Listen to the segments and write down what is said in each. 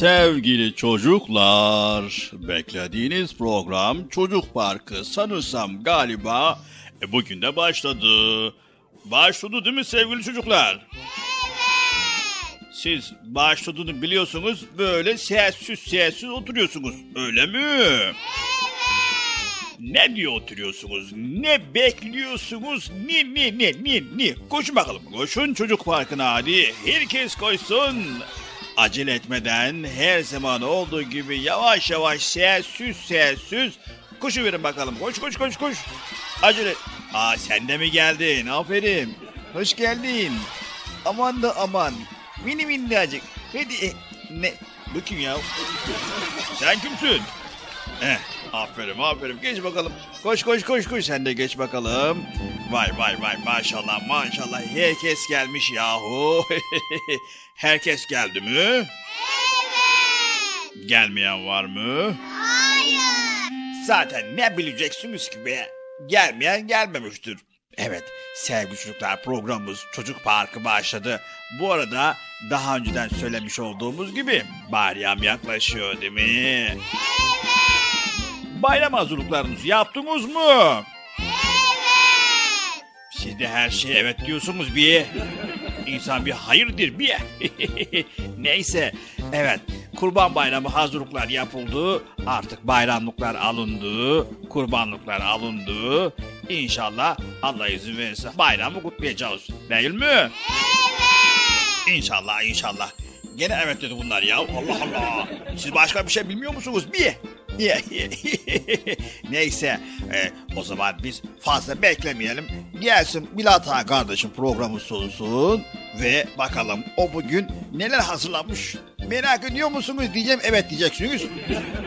Sevgili çocuklar. Beklediğiniz program Çocuk Parkı sanırsam galiba e, bugün de başladı. Başladı değil mi sevgili çocuklar? Siz başladığını biliyorsunuz böyle sessiz sessiz oturuyorsunuz öyle mi? Ne diye oturuyorsunuz? Ne bekliyorsunuz? Ne ne ne ne ne? Koşun bakalım. Koşun çocuk parkına hadi. Herkes koşsun. Acele etmeden her zaman olduğu gibi yavaş yavaş sessiz sessiz koşu verin bakalım. Koş koş koş koş. Acele. Aa sen de mi geldin? Aferin. Hoş geldin. Aman da aman. Mini minnacık. Hadi. e, Ne? Bu kim ya? Sen kimsin? Eh, aferin aferin. Geç bakalım. Koş koş koş koş. Sen de geç bakalım. Vay vay vay maşallah maşallah. Herkes gelmiş yahu. Herkes geldi mi? Evet. Gelmeyen var mı? Hayır. Zaten ne bileceksiniz ki be? Gelmeyen gelmemiştir. Evet sevgili çocuklar programımız Çocuk Parkı başladı. Bu arada daha önceden söylemiş olduğumuz gibi bayram yaklaşıyor değil mi? Evet. Bayram hazırlıklarınızı yaptınız mı? Evet. Siz de her şeye evet diyorsunuz bir. İnsan bir hayırdır bir. Neyse evet Kurban Bayramı hazırlıklar yapıldı. Artık bayramlıklar alındı. Kurbanlıklar alındı. İnşallah Allah izin verirse bayramı kutlayacağız. Değil mi? Evet. İnşallah inşallah. Gene evet dedi bunlar ya. Allah Allah. Siz başka bir şey bilmiyor musunuz? Bir. Neyse e, o zaman biz fazla beklemeyelim. Gelsin Bilata kardeşim programı sunsun ve bakalım o bugün neler hazırlamış. Merak ediyor musunuz diyeceğim evet diyeceksiniz.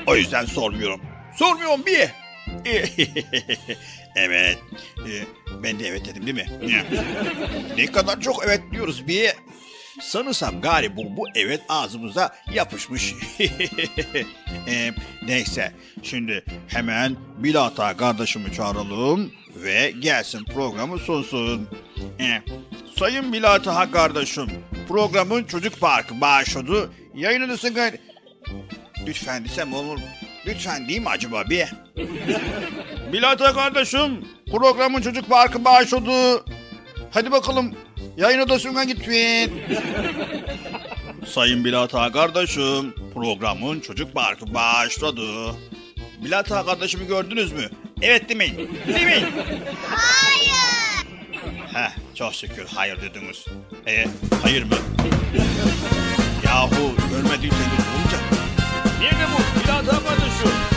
O yüzden sormuyorum. Sormuyorum bir. evet. E, ben de evet dedim değil mi? ne kadar çok evet diyoruz bir. Sanırsam galiba bu, evet ağzımıza yapışmış. e, neyse şimdi hemen Bilata kardeşimi çağıralım ve gelsin programı sunsun. E, Sayın Bilata kardeşim programın çocuk parkı başladı. Yayınlanırsın gayri. Lütfen desem olur? Lütfen değil acaba bir? Bilata kardeşim programın çocuk parkı başladı. Hadi bakalım Yayın odasına gitmeyin. Sayın Bilata kardeşim, programın çocuk parkı başladı. Bilata kardeşimi gördünüz mü? Evet demeyin. Demeyin. Hayır. Heh, çok şükür hayır dediniz. E, hayır mı? Yahu görmediyseniz olacak. Nerede bu Bilata kardeşim?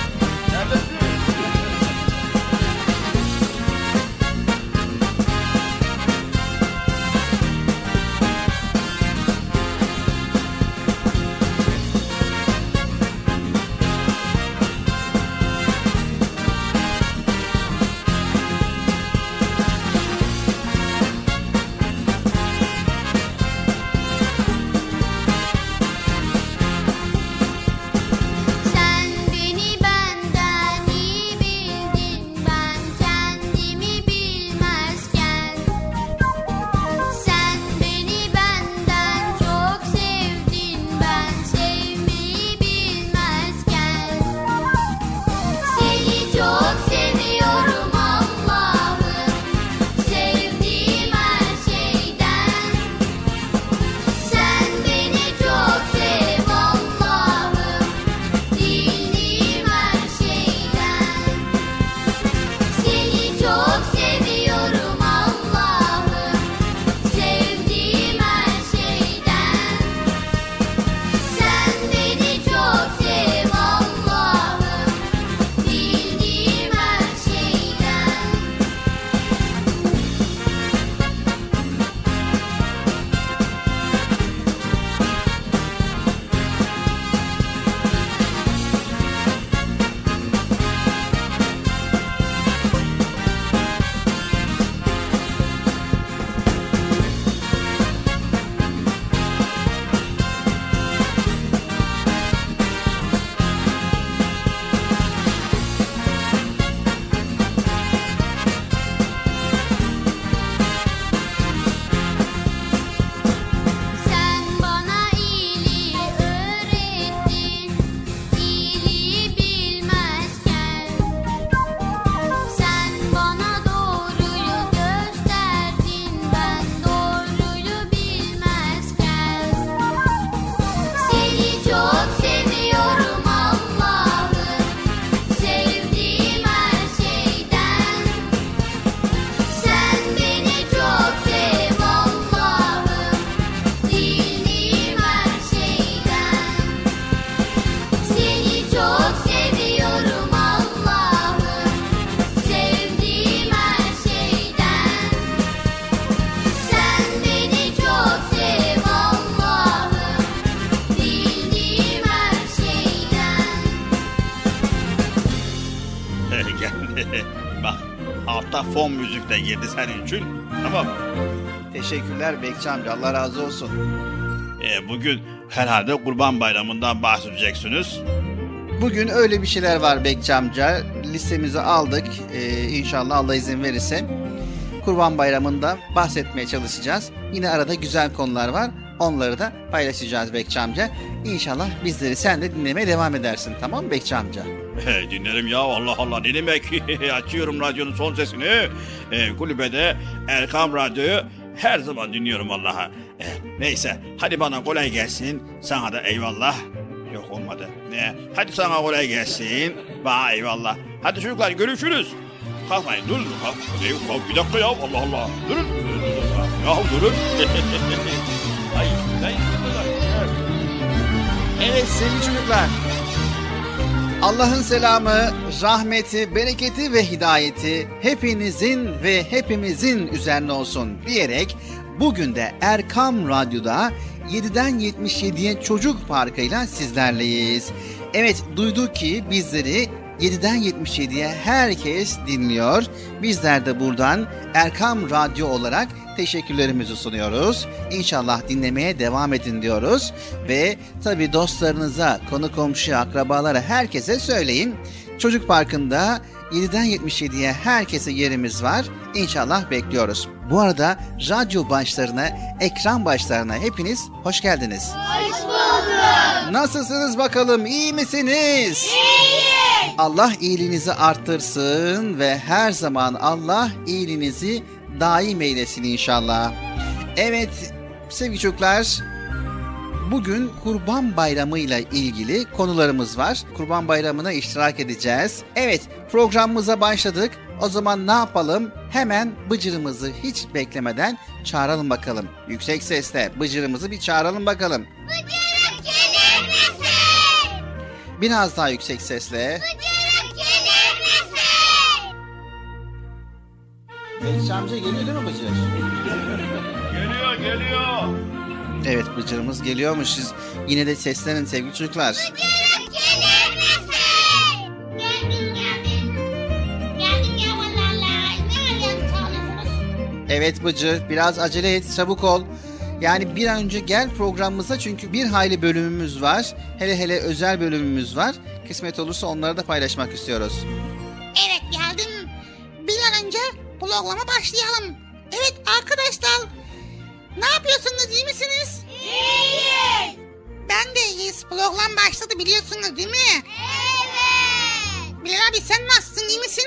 De girdi senin için. Tamam. Teşekkürler Bekçi amca Allah razı olsun. E, bugün herhalde Kurban Bayramı'ndan bahsedeceksiniz. Bugün öyle bir şeyler var Bekçi amca. Listemizi aldık. Ee, inşallah Allah izin verirse. Kurban Bayramı'nda bahsetmeye çalışacağız. Yine arada güzel konular var. Onları da paylaşacağız Bekçi amca. İnşallah bizleri sen de dinlemeye devam edersin. Tamam mı Bekçi amca? Dinlerim ya Allah Allah. Ne demek? Açıyorum radyonun son sesini. E, kulübede Erkam Radyo'yu her zaman dinliyorum Allah'a. E, neyse hadi bana kolay gelsin. Sana da eyvallah. Yok olmadı. Ne? Hadi sana kolay gelsin. Bana eyvallah. Hadi çocuklar görüşürüz. Kalkmayın durun kalk, kalk, bir dakika ya Allah Allah. Durun. Ya durun. Hayır hayır Evet sevgili çocuklar. Allah'ın selamı, rahmeti, bereketi ve hidayeti hepinizin ve hepimizin üzerine olsun diyerek bugün de Erkam Radyo'da 7'den 77'ye Çocuk Parkı'yla sizlerleyiz. Evet duyduk ki bizleri 7'den 77'ye herkes dinliyor. Bizler de buradan Erkam Radyo olarak teşekkürlerimizi sunuyoruz. İnşallah dinlemeye devam edin diyoruz. Ve tabi dostlarınıza, konu komşuya, akrabalara herkese söyleyin. Çocuk Parkı'nda 7'den 77'ye herkese yerimiz var. İnşallah bekliyoruz. Bu arada radyo başlarına, ekran başlarına hepiniz hoş geldiniz. Hoş bulduk. Nasılsınız bakalım? İyi misiniz? İyiyiz. Allah iyiliğinizi arttırsın ve her zaman Allah iyiliğinizi daim eylesin inşallah. Evet sevgili çocuklar bugün Kurban Bayramı ile ilgili konularımız var. Kurban Bayramı'na iştirak edeceğiz. Evet programımıza başladık. O zaman ne yapalım? Hemen Bıcır'ımızı hiç beklemeden çağıralım bakalım. Yüksek sesle Bıcır'ımızı bir çağıralım bakalım. Bıcırık gelir misin? Biraz daha yüksek sesle. Bıcırık Bekçi amca geliyor değil mi Bıcır? geliyor geliyor Evet Bıcır'ımız geliyormuş. Siz yine de seslenin sevgili çocuklar. Bıcırık gelir misin? Geldim geldim. Geldim ya vallahi. Ne arıyorsun sağlıyorsunuz? Evet Bıcır biraz acele et çabuk ol. Yani bir an önce gel programımıza çünkü bir hayli bölümümüz var. Hele hele özel bölümümüz var. Kısmet olursa onları da paylaşmak istiyoruz. Evet geldim. Bir an önce programa başlayalım. Evet arkadaşlar. Ne yapıyorsunuz iyi misiniz? İyiyiz. Ben de iyiyiz. Program başladı biliyorsunuz değil mi? Evet. Bilal abi sen nasılsın iyi misin?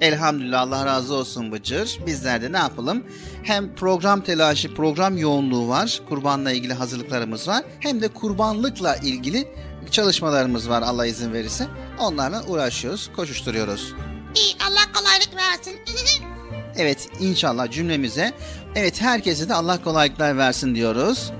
Elhamdülillah Allah razı olsun Bıcır. Bizler de ne yapalım? Hem program telaşı, program yoğunluğu var. Kurbanla ilgili hazırlıklarımız var. Hem de kurbanlıkla ilgili çalışmalarımız var Allah izin verirse. Onlarla uğraşıyoruz, koşuşturuyoruz. İyi Allah kolaylık versin. Evet inşallah cümlemize. Evet herkese de Allah kolaylıklar versin diyoruz.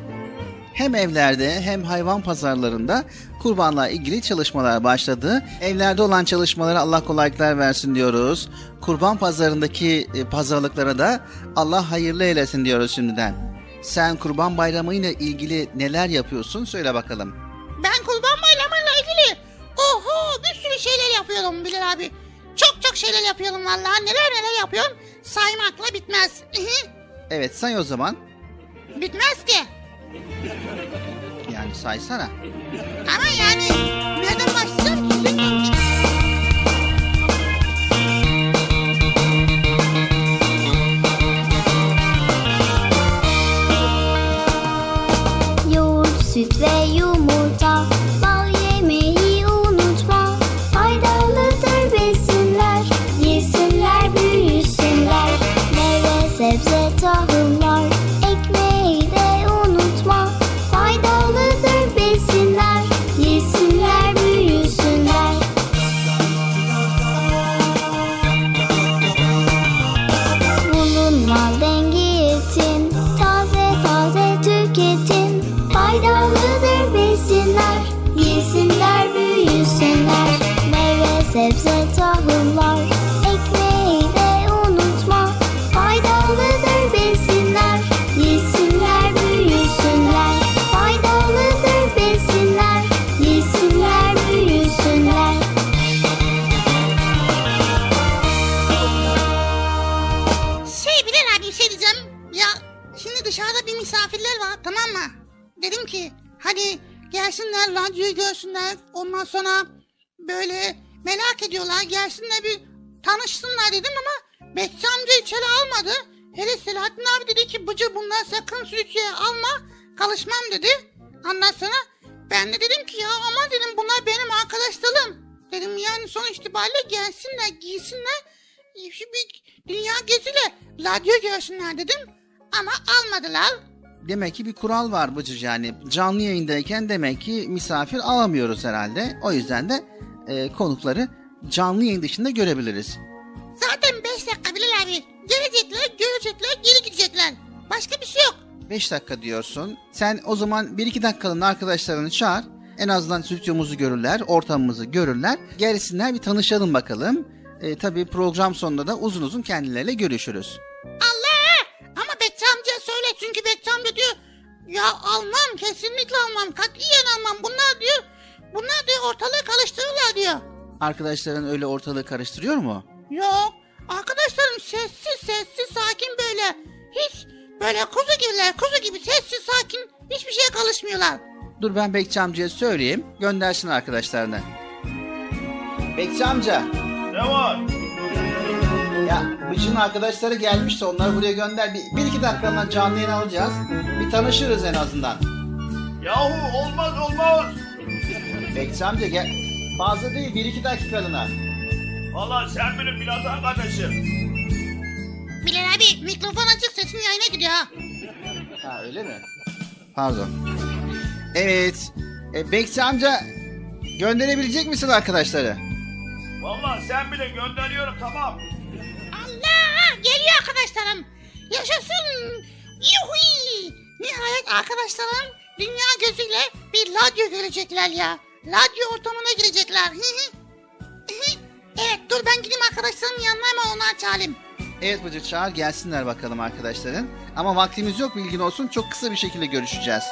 Hem evlerde hem hayvan pazarlarında kurbanla ilgili çalışmalar başladı. Evlerde olan çalışmalara Allah kolaylıklar versin diyoruz. Kurban pazarındaki e, pazarlıklara da Allah hayırlı eylesin diyoruz şimdiden. Sen kurban bayramı ile ilgili neler yapıyorsun söyle bakalım. ben kurban bayramıyla ilgili oho bir sürü şeyler yapıyorum Bilal abi. Çok çok şeyler yapıyorum vallahi neler neler yapıyorum saymakla bitmez. Evet say o zaman. bitmez ki. Yani saysana. Ama yani nereden başlayacağım ki bilmiyorum ki. Yoğurt, süt ve yumurta görsünler dedim. Ama almadılar. Demek ki bir kural var Bıcır yani canlı yayındayken demek ki misafir alamıyoruz herhalde. O yüzden de e, konukları canlı yayın dışında görebiliriz. Zaten 5 dakika Bilal abi. Gelecekler, görecekler, geri gidecekler. Başka bir şey yok. 5 dakika diyorsun. Sen o zaman 1-2 dakikalığına arkadaşlarını çağır. En azından stüdyomuzu görürler, ortamımızı görürler. Gelsinler bir tanışalım bakalım. E, tabii program sonunda da uzun uzun kendileriyle görüşürüz. Allah! Ya almam kesinlikle almam katiyen almam bunlar diyor bunlar diyor ortalığı karıştırırlar diyor. Arkadaşların öyle ortalığı karıştırıyor mu? Yok arkadaşlarım sessiz sessiz sakin böyle hiç böyle kuzu gibiler kuzu gibi sessiz sakin hiçbir şeye karışmıyorlar. Dur ben Bekçi amcaya söyleyeyim. Göndersin arkadaşlarını. Bekçi amca. Ne var? Ya Bıcı'nın arkadaşları gelmişti. Onları buraya gönder. Bir, bir iki dakikalığına canlı yayın alacağız. Bir tanışırız en azından. Yahu olmaz olmaz. Bekçi amca gel. Fazla değil. Bir iki dakikalığına. Valla sen benim biraz arkadaşım. Bilal abi mikrofon açık sesin yayına gidiyor ha. Ha öyle mi? Pardon. Evet. E, Bekçi amca gönderebilecek misin arkadaşları? Valla sen bile gönderiyorum tamam. Allah geliyor arkadaşlarım. Yaşasın. Yuhui. Nihayet arkadaşlarım dünya gözüyle bir radyo görecekler ya. Radyo ortamına girecekler. evet dur ben gideyim arkadaşlarımın yanına ama onlar çağırayım. Evet Bıcı çağır gelsinler bakalım arkadaşların. Ama vaktimiz yok bilgin olsun. Çok kısa bir şekilde görüşeceğiz.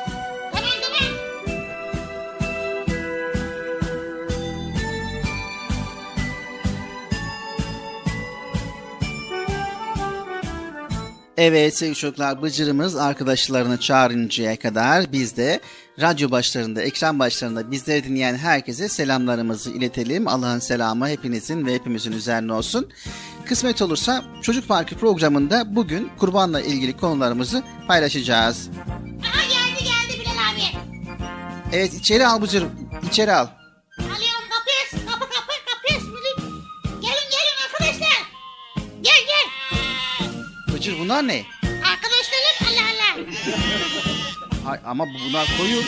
Evet sevgili çocuklar Bıcır'ımız arkadaşlarını çağırıncaya kadar biz de radyo başlarında, ekran başlarında bizleri dinleyen herkese selamlarımızı iletelim. Allah'ın selamı hepinizin ve hepimizin üzerine olsun. Kısmet olursa Çocuk Parkı programında bugün kurbanla ilgili konularımızı paylaşacağız. Aha geldi geldi Bilal abi. Evet içeri al Bıcır, içeri al. Bıcır bunlar ne? Arkadaşlarım Allah Allah. Ay, ama bu- bunlar koyun.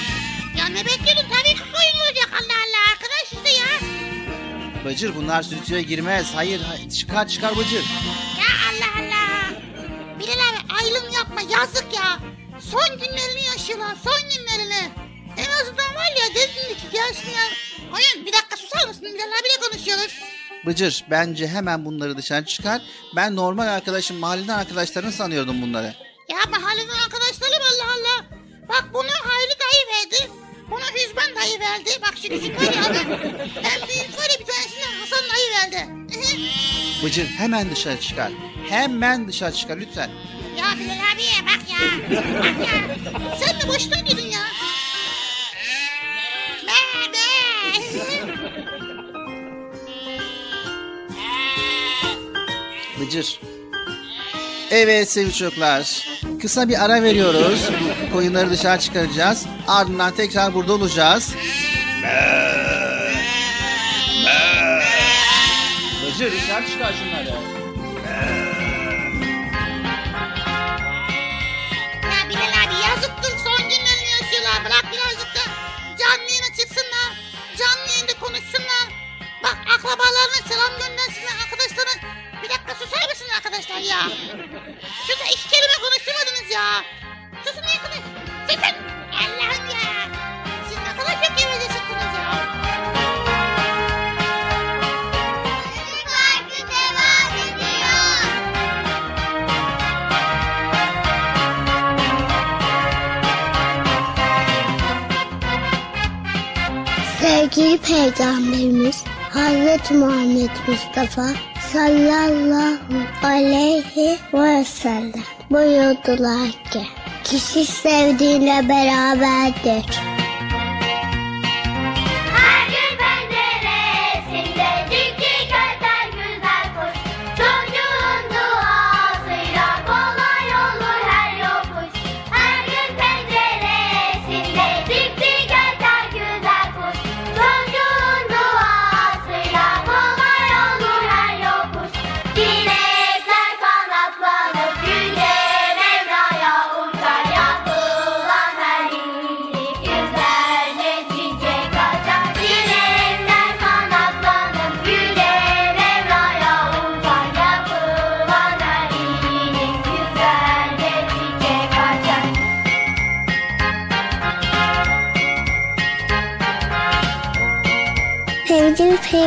Ya ne bekliyordun? Tabii ki koyun olacak Allah Allah. Arkadaş işte ya. Bıcır bunlar stüdyoya girmez. Hayır, hayır çıkar çıkar Bıcır. Ya Allah Allah. Bilal abi ayrım yapma yazık ya. Son günlerini yaşıyorlar son günlerini. En azından var ya dedin ki gelsinler. Koyun bir dakika susar mısın? Bilal abiyle konuşuyoruz. Bıcır bence hemen bunları dışarı çıkar. Ben normal arkadaşım mahalleden arkadaşların sanıyordum bunları. Ya mahalleden arkadaşlarım Allah Allah. Bak bunu Hayri dayı verdi. Bunu Hüzban dayı verdi. Bak şu küçük var ya abi. En büyük var ya bir tanesini Hasan dayı verdi. Bıcır hemen dışarı çıkar. Hemen dışarı çıkar lütfen. ya Bilal abiye bak ya. Bak ya. Sen mi boşuna gidin ya? Be be. Bıcır. Evet sevgili çocuklar. Kısa bir ara veriyoruz. Koyunları dışarı çıkaracağız. Ardından tekrar burada olacağız. Bıcır dışarı çıkar şunları. Ya Bilal abi yazıktır son günlerini yaşıyorlar. Bırak birazcık da canlı yayına çıksınlar. Canlı yayında konuşsunlar. Bak akrabalarına selam göndersinler dakika susar mısın arkadaşlar ya? Şurada iki kelime konuşturmadınız ya. Susun arkadaş. Susun. Allah'ım ya. Siz ne kadar çok geveze çıktınız ya. Sevgili Peygamberimiz Hazreti Muhammed Mustafa sallallahu aleyhi ve sellem buyurdular ki kişi sevdiğiyle beraberdir.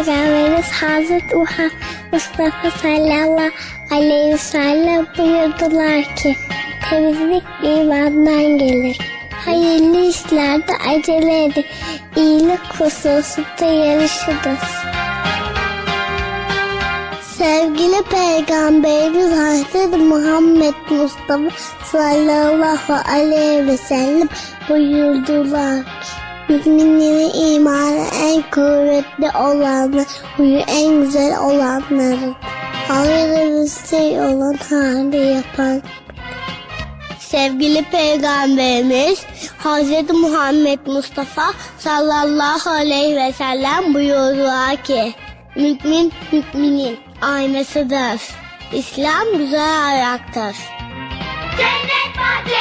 Peygamberimiz Hazreti Mustafa sallallahu aleyhi ve sellem buyurdular ki temizlik imandan gelir. Hayırlı işlerde acele edin. İyilik hususunda yarışınız. Sevgili Peygamberimiz Hazreti Muhammed Mustafa sallallahu aleyhi ve sellem buyurdular Müminlerin imanı en kuvvetli olanı, huyu en güzel olanları. Hayırlı şey olan hali yapan. Sevgili Peygamberimiz Hz. Muhammed Mustafa sallallahu aleyhi ve sellem buyurdular ki Mümin müminin aynasıdır. İslam güzel ayaktır. Cennet bahçelerinde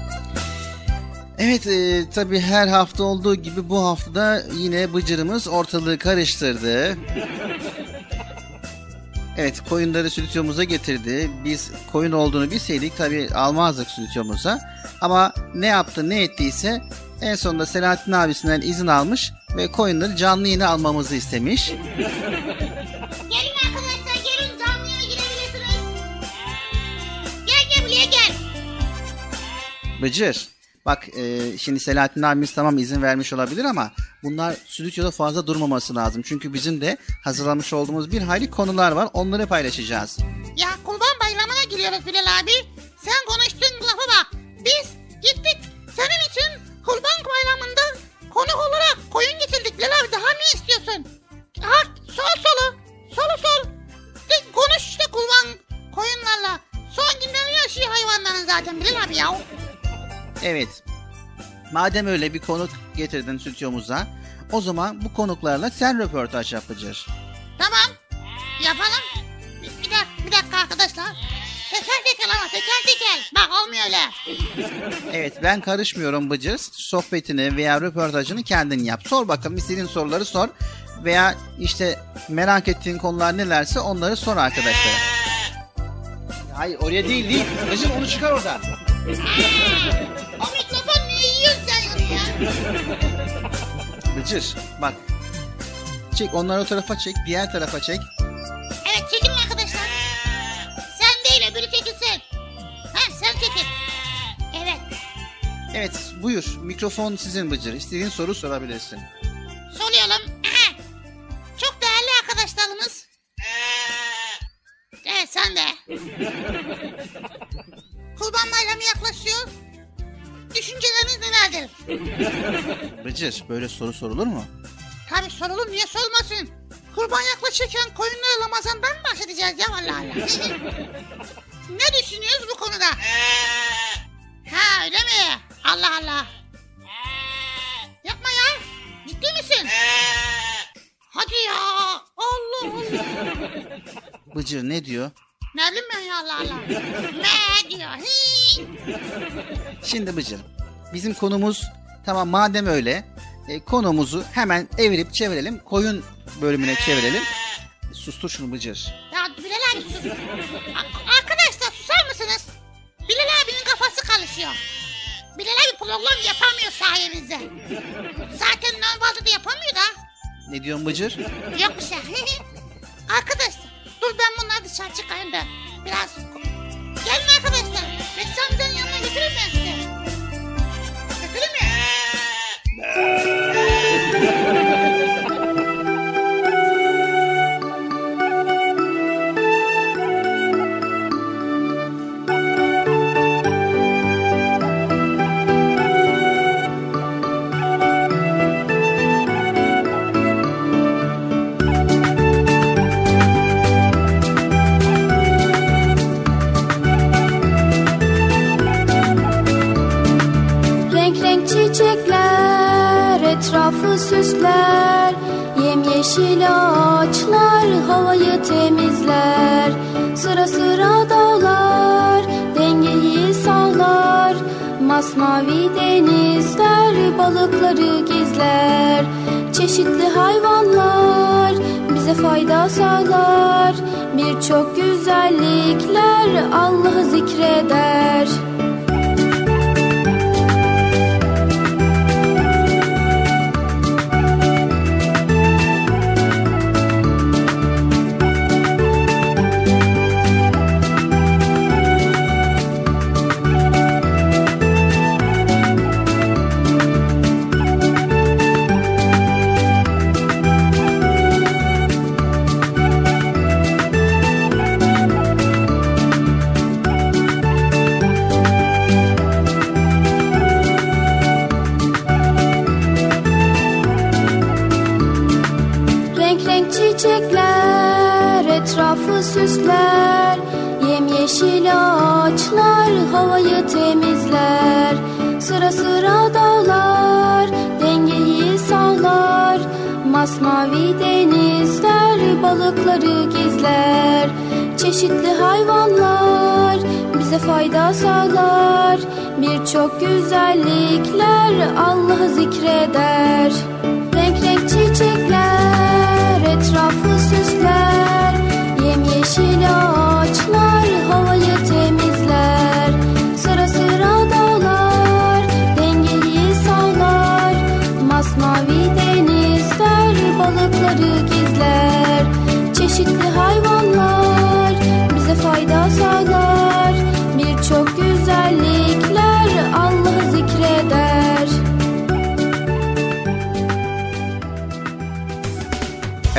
Evet e, tabi her hafta olduğu gibi bu hafta yine bıcırımız ortalığı karıştırdı. evet koyunları stüdyomuza getirdi. Biz koyun olduğunu bilseydik tabi almazdık stüdyomuza. Ama ne yaptı ne ettiyse en sonunda Selahattin abisinden izin almış ve koyunları canlı yayına almamızı istemiş. gelin arkadaşlar gelin canlı girebilirsiniz. Gel gel buraya gel. Bıcır. Bak e, şimdi Selahattin abimiz tamam izin vermiş olabilir ama bunlar stüdyoda fazla durmaması lazım. Çünkü bizim de hazırlamış olduğumuz bir hayli konular var. Onları paylaşacağız. Ya kurban bayramına giriyoruz Bilal abi. Sen konuştun lafa bak. Biz gittik senin için kurban bayramında konuk olarak koyun getirdik Bilal abi. Daha ne istiyorsun? Ha sol solu. Solu sol. De, konuş işte kurban koyunlarla. Son günleri yaşıyor hayvanların zaten Bilal abi ya. Evet. Madem öyle bir konuk getirdin stüdyomuza, o zaman bu konuklarla sen röportaj yapacağız. Tamam. Yapalım. Bir, bir dakika, bir dakika arkadaşlar. Teker teker ama teker teker. Bak olmuyor öyle. Evet ben karışmıyorum Bıcır. Sohbetini veya röportajını kendin yap. Sor bakalım istediğin soruları sor. Veya işte merak ettiğin konular nelerse onları sor arkadaşlara. Hayır oraya değil değil. Bıcır onu çıkar oradan. O mikrofon niye yiyorsun sen ya? Bıcır bak. Çek onları o tarafa çek. Diğer tarafa çek. Evet çekilin arkadaşlar. Sen değil öbürü çekilsin. Ha sen çekil. Evet. Evet buyur. Mikrofon sizin Bıcır. İstediğin soru sorabilirsin. Soruyorum. Aha. Çok değerli arkadaşlarımız. Evet sen de. Kurban bayramı yaklaşıyor. Düşünceleriniz nelerdir? Bıcır böyle soru sorulur mu? Tabii sorulur niye sormasın? Kurban yaklaşırken koyunları Ramazan'dan mı bahsedeceğiz ya Allah Allah. ne düşünüyoruz bu konuda? Ha öyle mi? Allah Allah. Yapma ya. Ciddi misin? Hadi ya. Allah Allah. Bıcır ne diyor? Ne bileyim ben ya Allah Allah. Ne diyor? Hii. Şimdi Bıcır bizim konumuz tamam madem öyle e, konumuzu hemen evirip çevirelim. Koyun bölümüne çevirelim. Sustur şunu Bıcır. Ya Bilal abi sus. A- Arkadaşlar susar mısınız? Bilal abinin kafası karışıyor. Bilal abi program yapamıyor sayenizde. Zaten normalde de yapamıyor da. Ne diyorsun Bıcır? Yok bir şey. arkadaşlar dur ben bunları dışarı çıkayım da biraz... Gelin arkadaşlar. Bekçi amcanın yanına götüreyim ben size. Götüreyim mi? Yemyeşil ağaçlar havayı temizler. Sıra sıra dağlar dengeyi sağlar. Masmavi denizler balıkları gizler. Çeşitli hayvanlar bize fayda sağlar. Birçok güzellikler Allah'ı zikreder Birçok güzellikler Allah'ı zikreder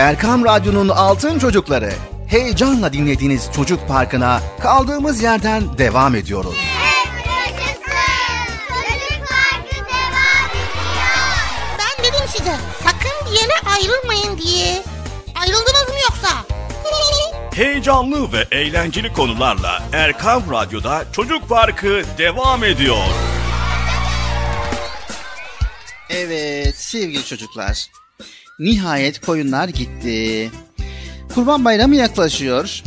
Erkam Radyo'nun Altın Çocukları. Heyecanla dinlediğiniz Çocuk Parkı'na kaldığımız yerden devam ediyoruz. Ben dedim size sakın bir yere ayrılmayın diye. Ayrıldınız mı yoksa? Heyecanlı ve eğlenceli konularla Erkam Radyo'da Çocuk Parkı devam ediyor. Evet sevgili çocuklar. Nihayet koyunlar gitti. Kurban Bayramı yaklaşıyor.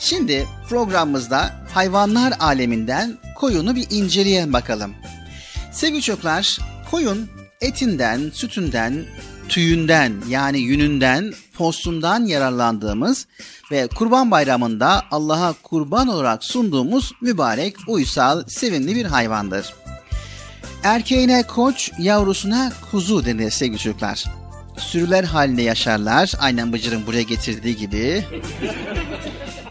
Şimdi programımızda hayvanlar aleminden koyunu bir inceleyen bakalım. Sevgili çocuklar, koyun etinden, sütünden, tüyünden yani yününden, postundan yararlandığımız ve Kurban Bayramı'nda Allah'a kurban olarak sunduğumuz mübarek, uysal, sevimli bir hayvandır. Erkeğine koç, yavrusuna kuzu denir sevgili çocuklar. Sürüler halinde yaşarlar. Aynen Bıcır'ın buraya getirdiği gibi.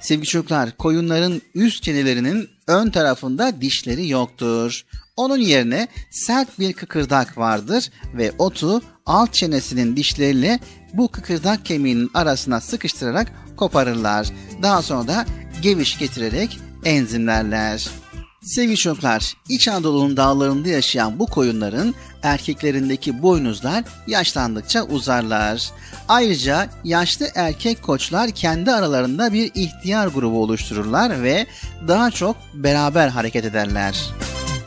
sevgili çocuklar, koyunların üst çenelerinin ön tarafında dişleri yoktur. Onun yerine sert bir kıkırdak vardır ve otu alt çenesinin dişleriyle bu kıkırdak kemiğinin arasına sıkıştırarak koparırlar. Daha sonra da geviş getirerek enzimlerler. Sevgili çocuklar, İç Anadolu'nun dağlarında yaşayan bu koyunların erkeklerindeki boynuzlar yaşlandıkça uzarlar. Ayrıca yaşlı erkek koçlar kendi aralarında bir ihtiyar grubu oluştururlar ve daha çok beraber hareket ederler.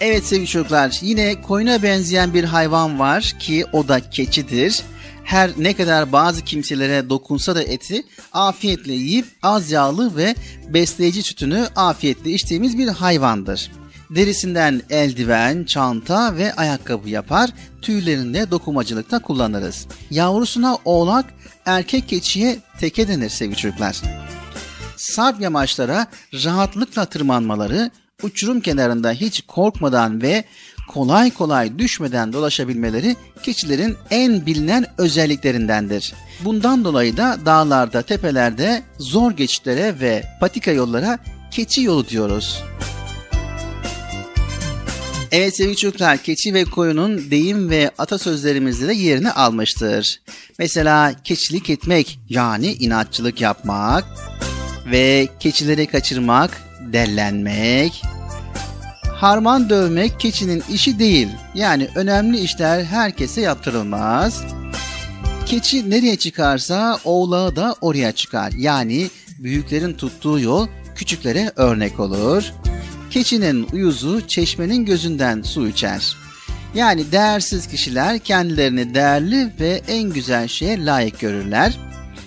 Evet sevgili çocuklar, yine koyuna benzeyen bir hayvan var ki o da keçidir. Her ne kadar bazı kimselere dokunsa da eti afiyetle yiyip az yağlı ve besleyici sütünü afiyetle içtiğimiz bir hayvandır. Derisinden eldiven, çanta ve ayakkabı yapar, tüylerini de dokumacılıkta kullanırız. Yavrusuna oğlak, erkek keçiye teke denir sevgili çocuklar. Sarp yamaçlara rahatlıkla tırmanmaları, uçurum kenarında hiç korkmadan ve kolay kolay düşmeden dolaşabilmeleri keçilerin en bilinen özelliklerindendir. Bundan dolayı da dağlarda, tepelerde zor geçitlere ve patika yollara keçi yolu diyoruz. Evet sevgili çocuklar, keçi ve koyunun deyim ve atasözlerimizde de yerini almıştır. Mesela keçilik etmek yani inatçılık yapmak ve keçileri kaçırmak, dellenmek, harman dövmek keçinin işi değil. Yani önemli işler herkese yaptırılmaz. Keçi nereye çıkarsa oğlağı da oraya çıkar. Yani büyüklerin tuttuğu yol küçüklere örnek olur. Keçinin uyuzu çeşmenin gözünden su içer. Yani değersiz kişiler kendilerini değerli ve en güzel şeye layık görürler.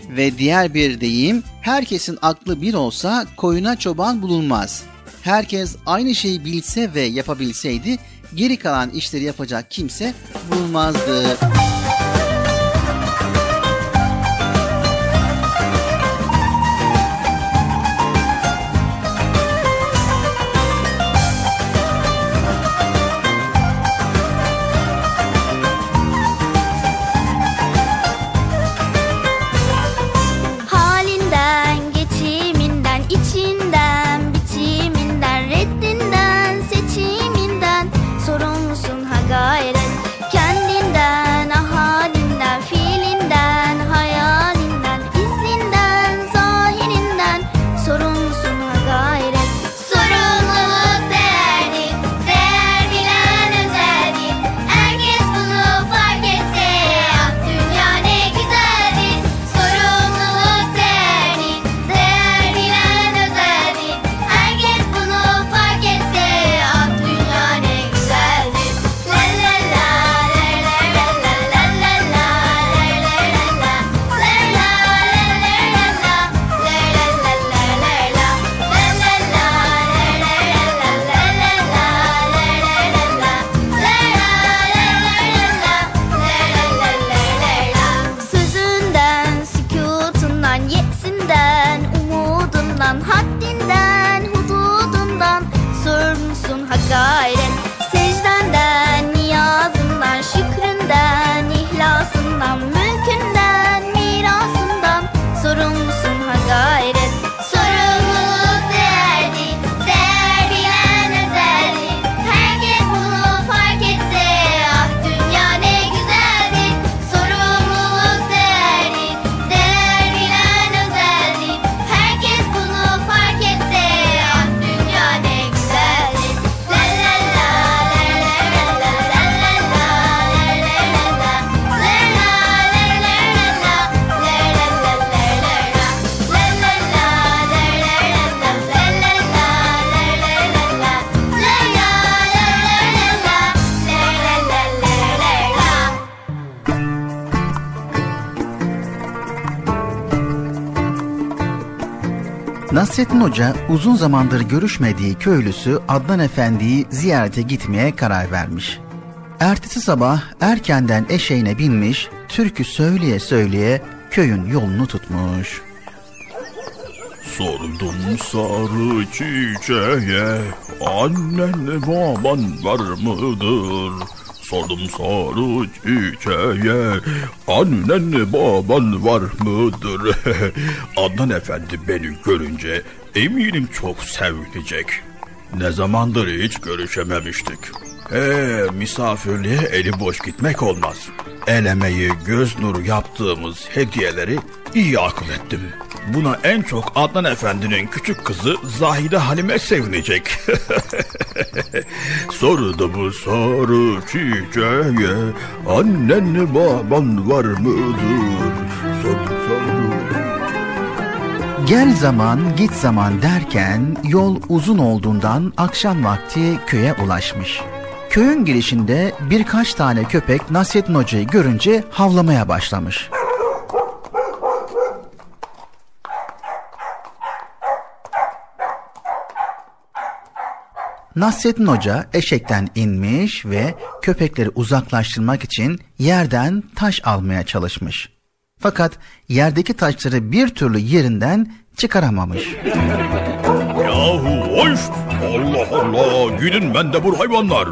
Ve diğer bir deyim, herkesin aklı bir olsa koyuna çoban bulunmaz. Herkes aynı şeyi bilse ve yapabilseydi geri kalan işleri yapacak kimse bulunmazdı. Halinden, Nasrettin Hoca uzun zamandır görüşmediği köylüsü Adnan Efendi'yi ziyarete gitmeye karar vermiş. Ertesi sabah erkenden eşeğine binmiş, türkü söyleye söyleye köyün yolunu tutmuş. Sordum sarı çiçeğe Annen baban var mıdır? Sordum sarı çiçeğe Annen baban var mıdır? Adnan Efendi beni görünce eminim çok sevinecek. Ne zamandır hiç görüşememiştik. Ee, misafirliğe eli boş gitmek olmaz. El emeği, göz nuru yaptığımız hediyeleri iyi akıl ettim. Buna en çok Adnan Efendi'nin küçük kızı Zahide Halime sevinecek. Sordu bu soru çiçeğe, annen baban var mıdır? Sordu soru. Gel zaman git zaman derken yol uzun olduğundan akşam vakti köye ulaşmış. Köyün girişinde birkaç tane köpek Nasrettin Hoca'yı görünce havlamaya başlamış. Nasrettin Hoca eşekten inmiş ve köpekleri uzaklaştırmak için yerden taş almaya çalışmış. Fakat yerdeki taşları bir türlü yerinden çıkaramamış. Yahu hoş! Allah Allah! Gidin ben de bu hayvanlar.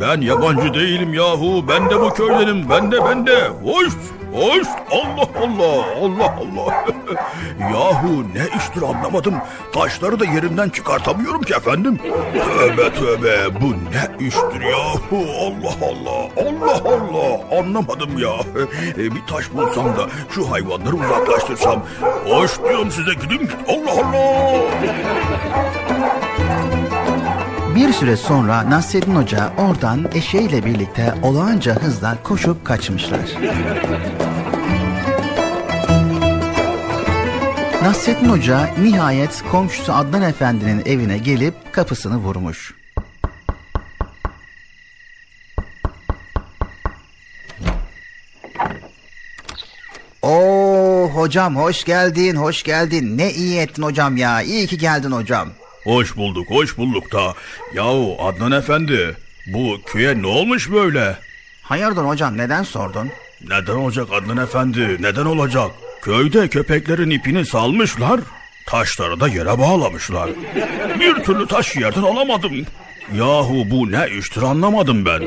Ben yabancı değilim yahu. Ben de bu köydenim. Ben de ben de. Hoş! Hoş! Allah Allah! Allah Allah! yahu ne iştir anlamadım. Taşları da yerimden çıkartamıyorum ki efendim. Tövbe tövbe bu ne iştir yahu? Allah Allah! Allah Allah! Anlamadım ya. E, bir taş bulsam da şu hayvanları uzaklaştırsam. Hoş diyorum size gidin. Allah Allah! Bir süre sonra Nasreddin Hoca oradan eşeğiyle birlikte olağanca hızla koşup kaçmışlar. Nasreddin Hoca nihayet komşusu Adnan Efendi'nin evine gelip kapısını vurmuş. Oo hocam hoş geldin, hoş geldin. Ne iyi ettin hocam ya. İyi ki geldin hocam. Hoş bulduk, hoş bulduk da. Yahu Adnan Efendi, bu köye ne olmuş böyle? Hayırdır hocam neden sordun? Neden olacak Adnan Efendi, neden olacak? Köyde köpeklerin ipini salmışlar, taşları da yere bağlamışlar. Bir türlü taş yerden alamadım. Yahu bu ne iştir anlamadım ben.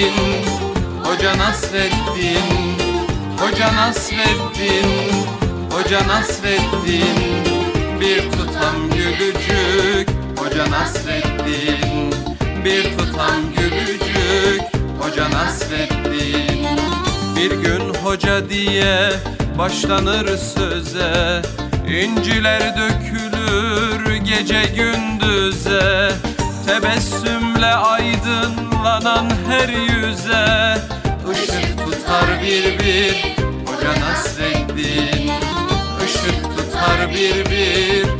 Nasreddin Hoca Nasreddin Hoca Nasreddin Hoca Nasreddin Bir tutam gülücük Hoca Nasreddin Bir tutam gülücük Hoca Nasreddin Bir gün hoca diye başlanır söze İnciler dökülür gece gündüze. Tebessümle aydınlanan her yüze. Işık tutar bir bir Hoca Nasreddin Işık tutar bir bir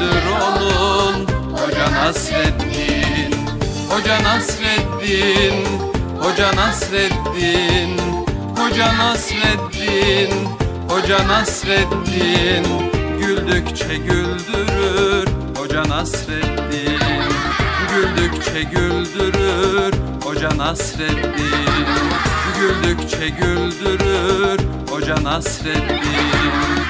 Köprüsüdür onun Hoca Nasreddin Hoca Nasreddin Hoca Nasreddin Hoca Nasreddin Hoca Nasreddin. Güldükçe güldürür Hoca Nasreddin. Güldükçe güldürür Hoca Nasreddin. Güldükçe güldürür Hoca Nasreddin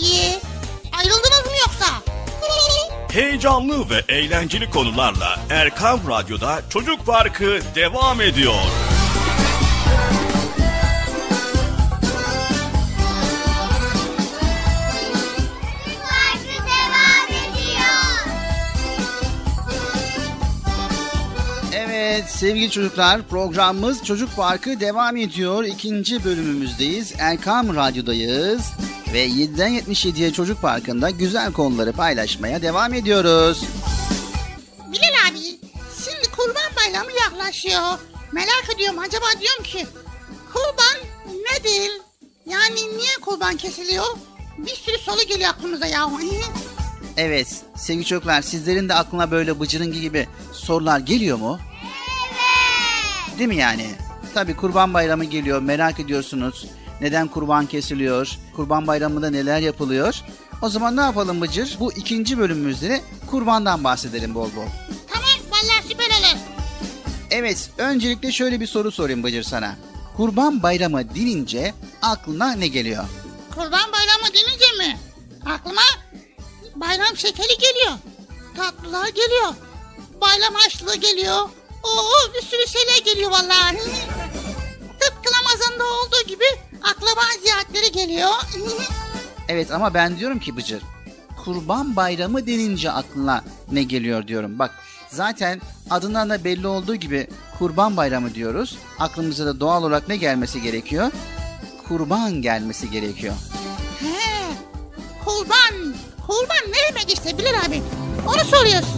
Diye. Ayrıldınız mı yoksa? Heyecanlı ve eğlenceli konularla Erkam Radyo'da Çocuk Parkı devam ediyor. Çocuk Parkı devam ediyor. Evet sevgili çocuklar programımız Çocuk Parkı devam ediyor. İkinci bölümümüzdeyiz. Erkam Radyo'dayız. Ve 7'den 77'ye Çocuk Parkı'nda güzel konuları paylaşmaya devam ediyoruz. Bilal abi şimdi kurban bayramı yaklaşıyor. Merak ediyorum acaba diyorum ki kurban nedir? Yani niye kurban kesiliyor? Bir sürü soru geliyor aklımıza ya. Evet sevgili çocuklar sizlerin de aklına böyle bıcırıngı gibi sorular geliyor mu? Evet. Değil mi yani? Tabi kurban bayramı geliyor merak ediyorsunuz. Neden kurban kesiliyor? Kurban bayramında neler yapılıyor? O zaman ne yapalım Bıcır? Bu ikinci bölümümüzde de kurbandan bahsedelim bol bol. Tamam vallahi süper olur. Evet, öncelikle şöyle bir soru sorayım Bıcır sana. Kurban bayramı denince aklına ne geliyor? Kurban bayramı denince mi? Aklıma bayram şekeri geliyor. Tatlılar geliyor. Bayram harçlığı geliyor. Oo bir sürü şeyler geliyor vallahi. Tıpkı Ramazan'da olduğu gibi akraba ziyaretleri geliyor. Evet ama ben diyorum ki Bıcır, kurban bayramı denince aklına ne geliyor diyorum. Bak zaten adından da belli olduğu gibi kurban bayramı diyoruz. Aklımıza da doğal olarak ne gelmesi gerekiyor? Kurban gelmesi gerekiyor. He, kurban. Kurban ne demek işte Bilal abi? Onu soruyoruz.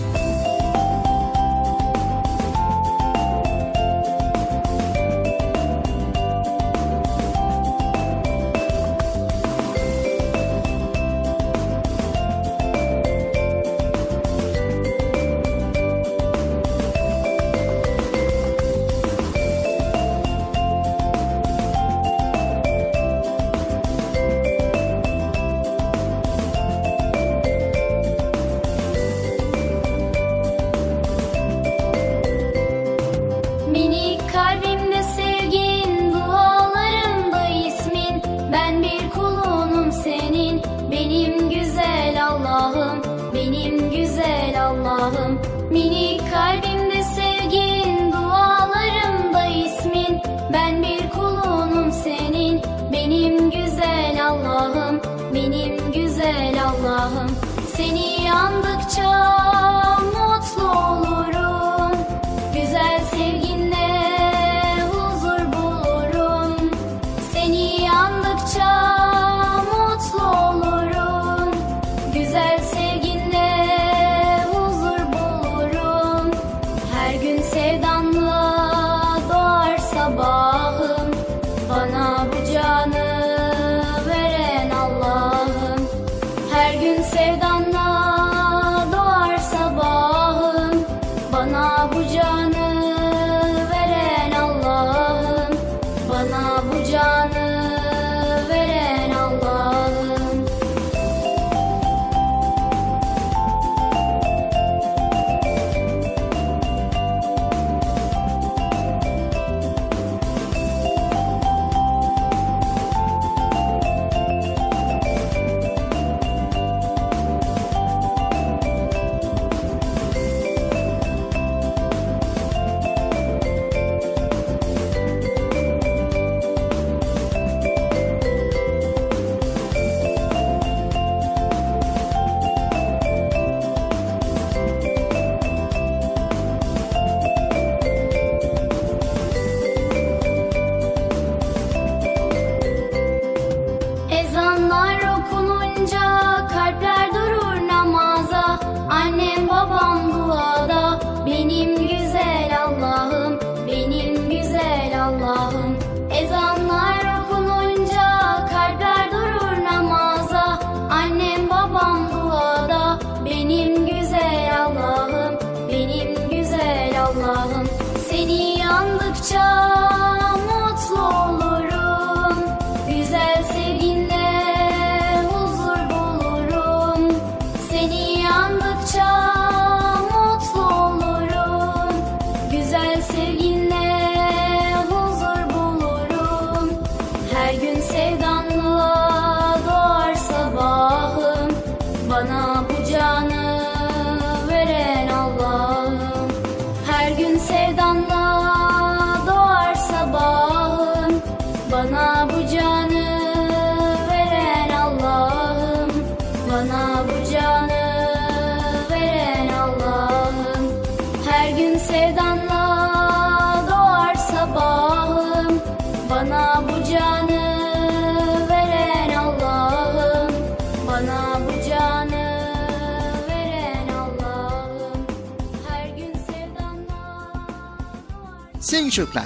Çocuklar,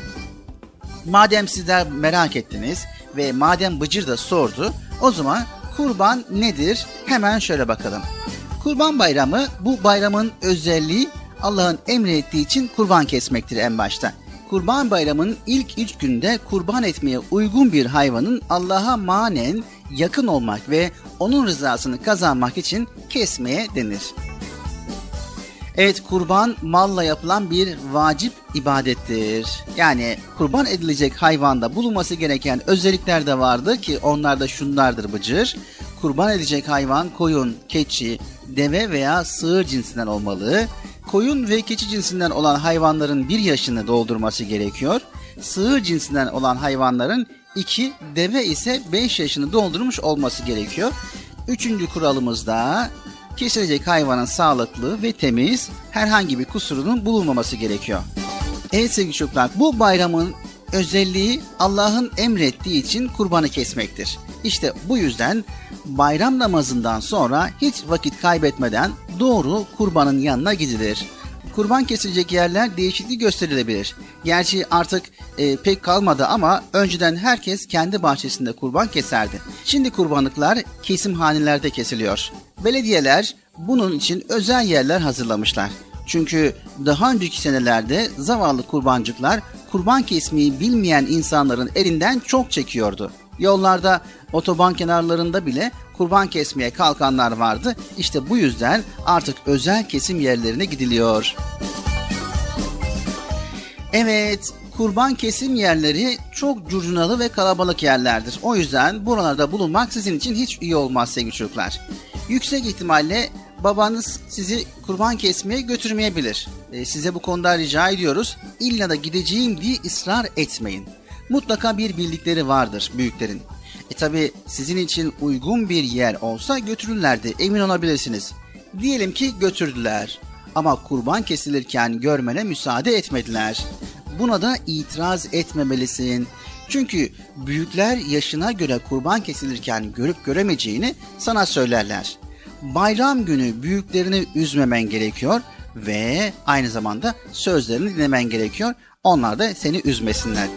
madem sizler merak ettiniz ve madem Bıcır da sordu, o zaman kurban nedir? Hemen şöyle bakalım. Kurban bayramı bu bayramın özelliği Allah'ın emrettiği için kurban kesmektir en başta. Kurban bayramının ilk üç günde kurban etmeye uygun bir hayvanın Allah'a manen yakın olmak ve onun rızasını kazanmak için kesmeye denir. Evet kurban malla yapılan bir vacip ibadettir. Yani kurban edilecek hayvanda bulunması gereken özellikler de vardı ki onlar da şunlardır Bıcır. Kurban edecek hayvan koyun, keçi, deve veya sığır cinsinden olmalı. Koyun ve keçi cinsinden olan hayvanların bir yaşını doldurması gerekiyor. Sığır cinsinden olan hayvanların iki, deve ise beş yaşını doldurmuş olması gerekiyor. Üçüncü kuralımız da kesilecek hayvanın sağlıklı ve temiz herhangi bir kusurunun bulunmaması gerekiyor. Evet sevgili çocuklar bu bayramın özelliği Allah'ın emrettiği için kurbanı kesmektir. İşte bu yüzden bayram namazından sonra hiç vakit kaybetmeden doğru kurbanın yanına gidilir. Kurban kesilecek yerler değişiklik gösterilebilir. Gerçi artık e, pek kalmadı ama önceden herkes kendi bahçesinde kurban keserdi. Şimdi kurbanlıklar kesimhanelerde kesiliyor. Belediyeler bunun için özel yerler hazırlamışlar. Çünkü daha önceki senelerde zavallı kurbancıklar kurban kesmeyi bilmeyen insanların elinden çok çekiyordu. Yollarda, otoban kenarlarında bile kurban kesmeye kalkanlar vardı. İşte bu yüzden artık özel kesim yerlerine gidiliyor. Evet, kurban kesim yerleri çok curcunalı ve kalabalık yerlerdir. O yüzden buralarda bulunmak sizin için hiç iyi olmaz sevgili çocuklar. Yüksek ihtimalle babanız sizi kurban kesmeye götürmeyebilir. E, size bu konuda rica ediyoruz. İlla da gideceğim diye ısrar etmeyin. Mutlaka bir bildikleri vardır büyüklerin. E tabi sizin için uygun bir yer olsa götürürlerdi emin olabilirsiniz. Diyelim ki götürdüler ama kurban kesilirken görmene müsaade etmediler. Buna da itiraz etmemelisin. Çünkü büyükler yaşına göre kurban kesilirken görüp göremeyeceğini sana söylerler. Bayram günü büyüklerini üzmemen gerekiyor ve aynı zamanda sözlerini dinlemen gerekiyor. Onlar da seni üzmesinler.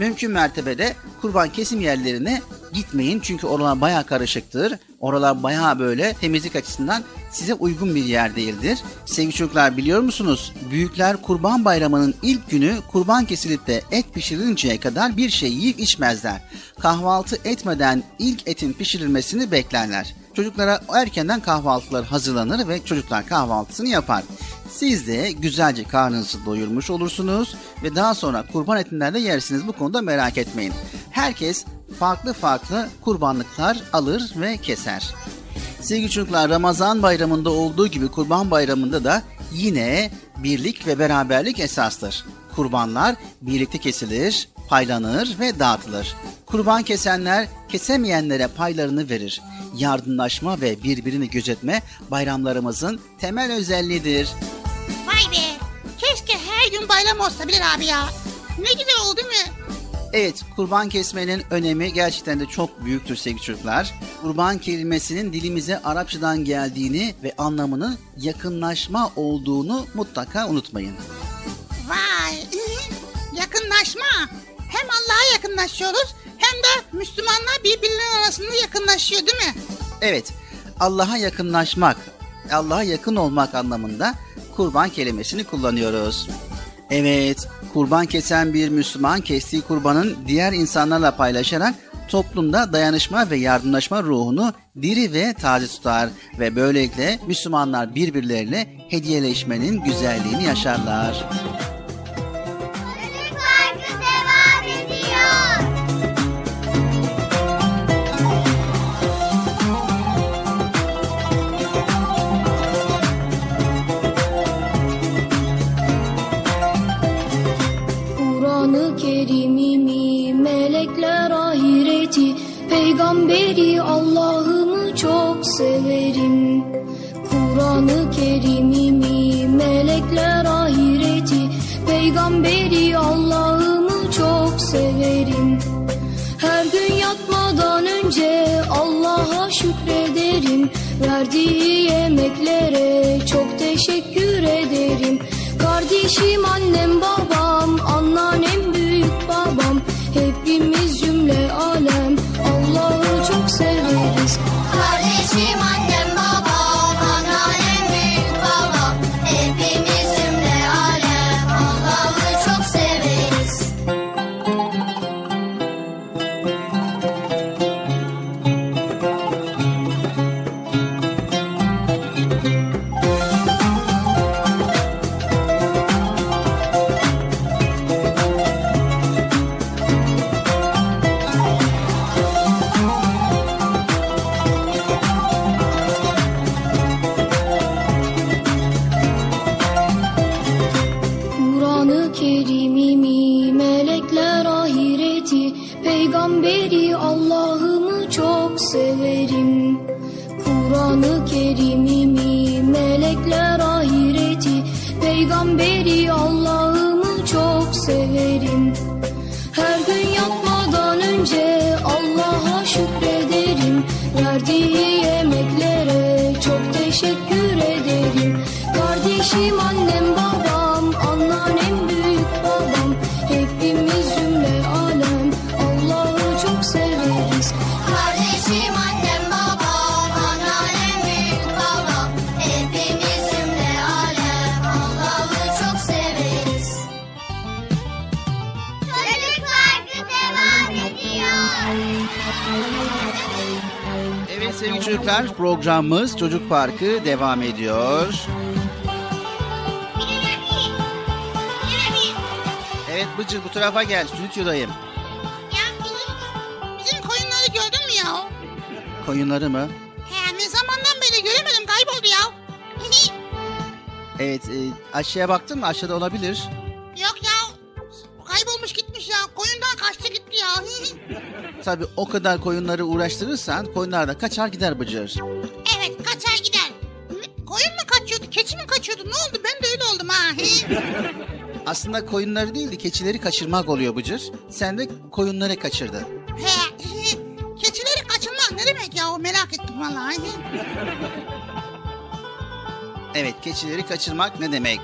Mümkün mertebede kurban kesim yerlerine gitmeyin çünkü oralar baya karışıktır. Oralar bayağı böyle temizlik açısından size uygun bir yer değildir. Sevgili çocuklar biliyor musunuz? Büyükler kurban bayramının ilk günü kurban kesilip de et pişirilinceye kadar bir şey yiyip içmezler. Kahvaltı etmeden ilk etin pişirilmesini beklerler. Çocuklara erkenden kahvaltılar hazırlanır ve çocuklar kahvaltısını yapar. Siz de güzelce karnınızı doyurmuş olursunuz ve daha sonra kurban etinden de yersiniz. Bu konuda merak etmeyin. Herkes farklı farklı kurbanlıklar alır ve keser. Sevgili çocuklar Ramazan bayramında olduğu gibi kurban bayramında da yine birlik ve beraberlik esastır. Kurbanlar birlikte kesilir, paylanır ve dağıtılır. Kurban kesenler kesemeyenlere paylarını verir. Yardımlaşma ve birbirini gözetme bayramlarımızın temel özelliğidir. Vay be. Keşke her gün bayram olsa Bilal abi ya. Ne güzel oldu değil mi? Evet, kurban kesmenin önemi gerçekten de çok büyüktür sevgili çocuklar. Kurban kelimesinin dilimize Arapçadan geldiğini ve anlamının yakınlaşma olduğunu mutlaka unutmayın. Vay. Yakınlaşma. Hem Allah'a yakınlaşıyoruz hem de Müslümanlar birbirleri arasında yakınlaşıyor değil mi? Evet, Allah'a yakınlaşmak, Allah'a yakın olmak anlamında kurban kelimesini kullanıyoruz. Evet, kurban kesen bir Müslüman kestiği kurbanın diğer insanlarla paylaşarak toplumda dayanışma ve yardımlaşma ruhunu diri ve taze tutar ve böylelikle Müslümanlar birbirleriyle hediyeleşmenin güzelliğini yaşarlar. Peygamberi Allah'ımı çok severim. Kur'an-ı Kerim'imi melekler ahireti Peygamberi Allah'ımı çok severim. Her gün yatmadan önce Allah'a şükrederim. Verdiği yemeklere çok teşekkür ederim. Kardeşim annem babam anneannem büyük babam Hepimiz cümle alem. Allah'ı çok Evet sevgili çocuklar programımız Çocuk Parkı devam ediyor. Evet Bıcır bu tarafa gel stüdyodayım. Ya bizim, bizim koyunları gördün mü ya? Koyunları mı? He ne zamandan beri göremedim kayboldu ya. Evet e, aşağıya baktın mı? Aşağıda olabilir. Tabi o kadar koyunları uğraştırırsan koyunlar da kaçar gider Bıcır. evet kaçar gider. Koyun mu kaçıyordu? Keçi mi kaçıyordu? Ne oldu? Ben de öyle oldum ha. Aslında koyunları değil de keçileri kaçırmak oluyor Bıcır. Sen de koyunları kaçırdın. He. Keçileri kaçırmak ne demek ya? Merak ettim vallahi. Evet keçileri kaçırmak ne demek?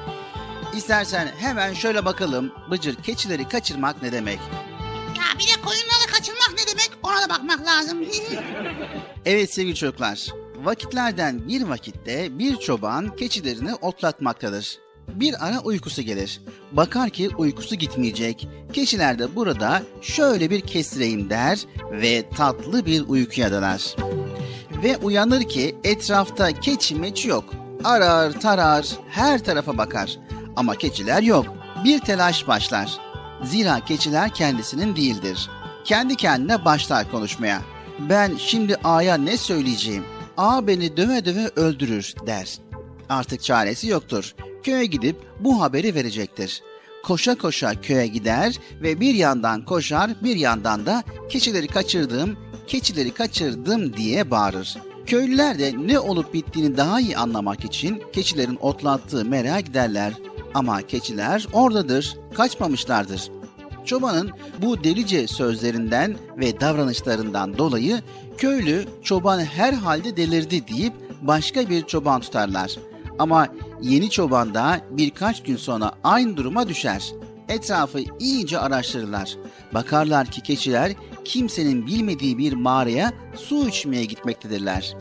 İstersen hemen şöyle bakalım Bıcır keçileri kaçırmak ne demek? Ya bir de koyunları ona da bakmak lazım. Evet sevgili çocuklar, vakitlerden bir vakitte bir çoban keçilerini otlatmaktadır. Bir ara uykusu gelir. Bakar ki uykusu gitmeyecek. Keçiler de burada şöyle bir kestireyim der ve tatlı bir uykuya dalar. Ve uyanır ki etrafta keçi meçi yok. Arar tarar her tarafa bakar. Ama keçiler yok. Bir telaş başlar. Zira keçiler kendisinin değildir. Kendi kendine başlar konuşmaya. Ben şimdi A'ya ne söyleyeceğim? A beni döve döve öldürür der. Artık çaresi yoktur. Köye gidip bu haberi verecektir. Koşa koşa köye gider ve bir yandan koşar bir yandan da keçileri kaçırdım, keçileri kaçırdım diye bağırır. Köylüler de ne olup bittiğini daha iyi anlamak için keçilerin otlattığı mera giderler. Ama keçiler oradadır, kaçmamışlardır. Çobanın bu delice sözlerinden ve davranışlarından dolayı köylü çoban herhalde delirdi deyip başka bir çoban tutarlar. Ama yeni çoban da birkaç gün sonra aynı duruma düşer. Etrafı iyice araştırırlar. Bakarlar ki keçiler kimsenin bilmediği bir mağaraya su içmeye gitmektedirler.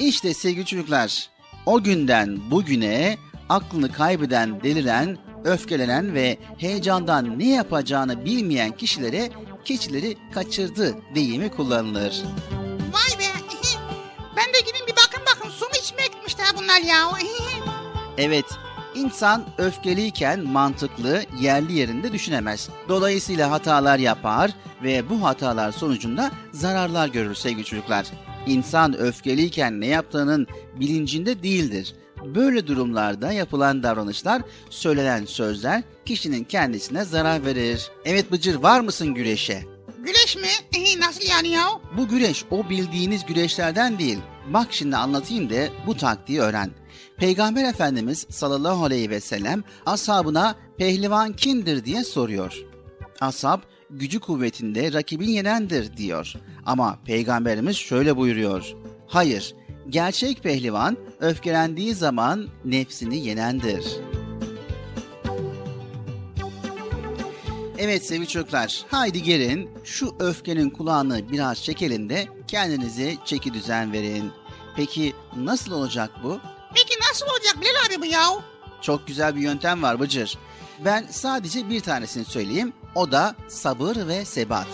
İşte sevgili çocuklar, o günden bugüne aklını kaybeden, deliren, öfkelenen ve heyecandan ne yapacağını bilmeyen kişilere keçileri kaçırdı deyimi kullanılır. Vay be. Ben de gidin bir bakın bakın su mu içmeye gitmişler bunlar ya. Evet, insan öfkeliyken mantıklı, yerli yerinde düşünemez. Dolayısıyla hatalar yapar ve bu hatalar sonucunda zararlar görür sevgili çocuklar. İnsan öfkeliyken ne yaptığının bilincinde değildir. Böyle durumlarda yapılan davranışlar, söylenen sözler kişinin kendisine zarar verir. Evet Bıcır var mısın güreşe? Güreş mi? Nasıl yani ya? Bu güreş o bildiğiniz güreşlerden değil. Bak şimdi anlatayım da bu taktiği öğren. Peygamber Efendimiz sallallahu aleyhi ve sellem ashabına pehlivan kimdir diye soruyor. Ashab gücü kuvvetinde rakibin yenendir diyor. Ama peygamberimiz şöyle buyuruyor. Hayır, gerçek pehlivan öfkelendiği zaman nefsini yenendir. Evet sevgili çocuklar, haydi gelin şu öfkenin kulağını biraz çekelim de kendinize çeki düzen verin. Peki nasıl olacak bu? Peki nasıl olacak Bilal abi bu ya? Çok güzel bir yöntem var Bıcır. Ben sadece bir tanesini söyleyeyim. O da sabır ve sebat.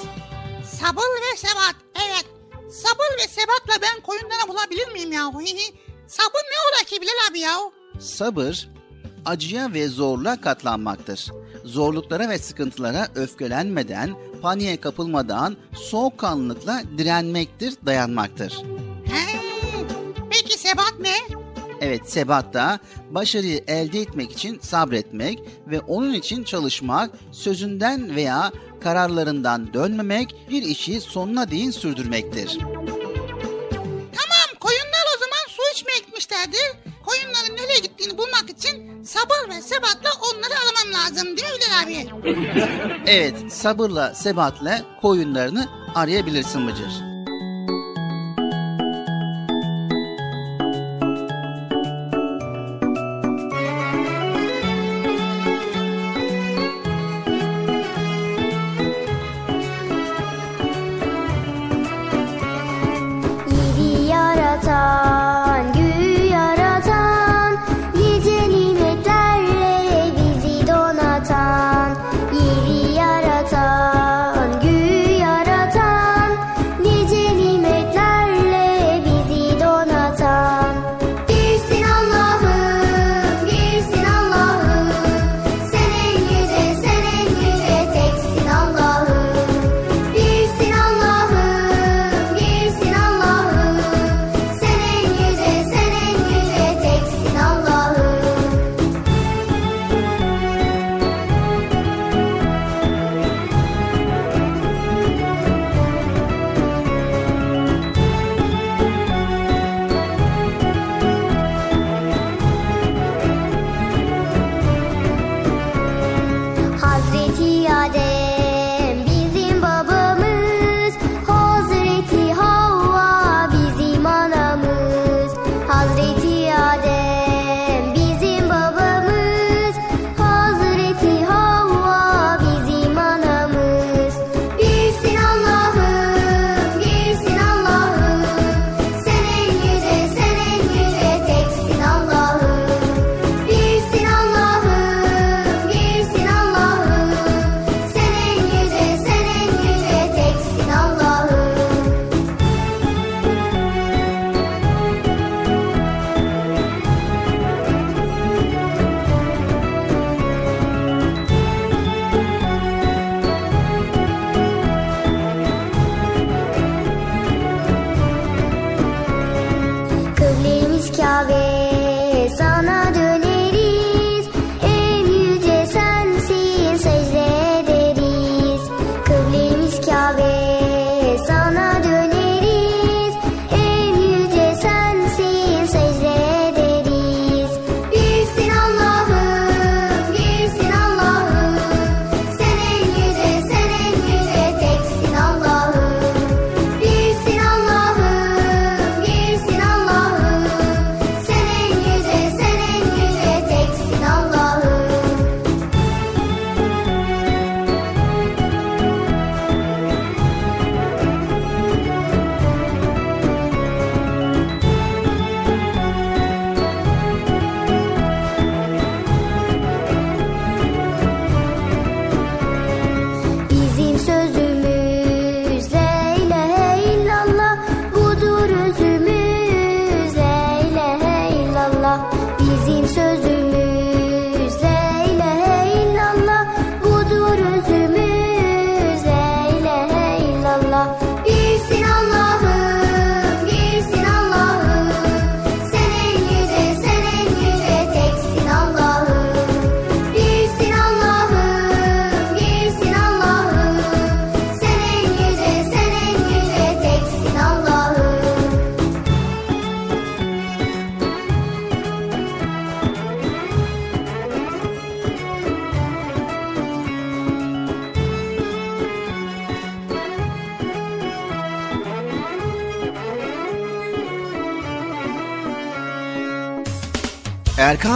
Sabır ve sebat. Evet. Sabır ve sebatla ben koyunları bulabilir miyim ya? Sabır ne ola ki Bilal abi ya? Sabır, acıya ve zorluğa katlanmaktır. Zorluklara ve sıkıntılara öfkelenmeden, paniğe kapılmadan soğukkanlılıkla direnmektir, dayanmaktır. He. Peki sebat ne? Evet, sebat da başarıyı elde etmek için sabretmek ve onun için çalışmak, sözünden veya kararlarından dönmemek, bir işi sonuna değin sürdürmektir. Tamam, koyunlar o zaman su içmeye gitmişlerdir. Koyunların nereye gittiğini bulmak için sabır ve sebatla onları aramam lazım değil mi Bilal abi? Evet, sabırla, sebatla koyunlarını arayabilirsin Bıcır.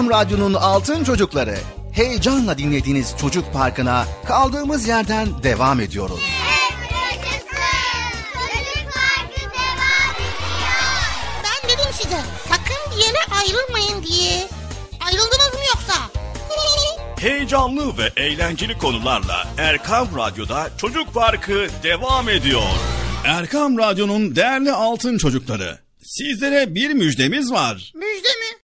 Erkam Radyo'nun Altın Çocukları. Heyecanla dinlediğiniz Çocuk Parkı'na kaldığımız yerden devam ediyoruz. Ben dedim size sakın bir yere ayrılmayın diye. Ayrıldınız mı yoksa? Heyecanlı ve eğlenceli konularla Erkam Radyo'da Çocuk Parkı devam ediyor. Erkam Radyo'nun değerli altın çocukları. Sizlere bir müjdemiz var. Müjde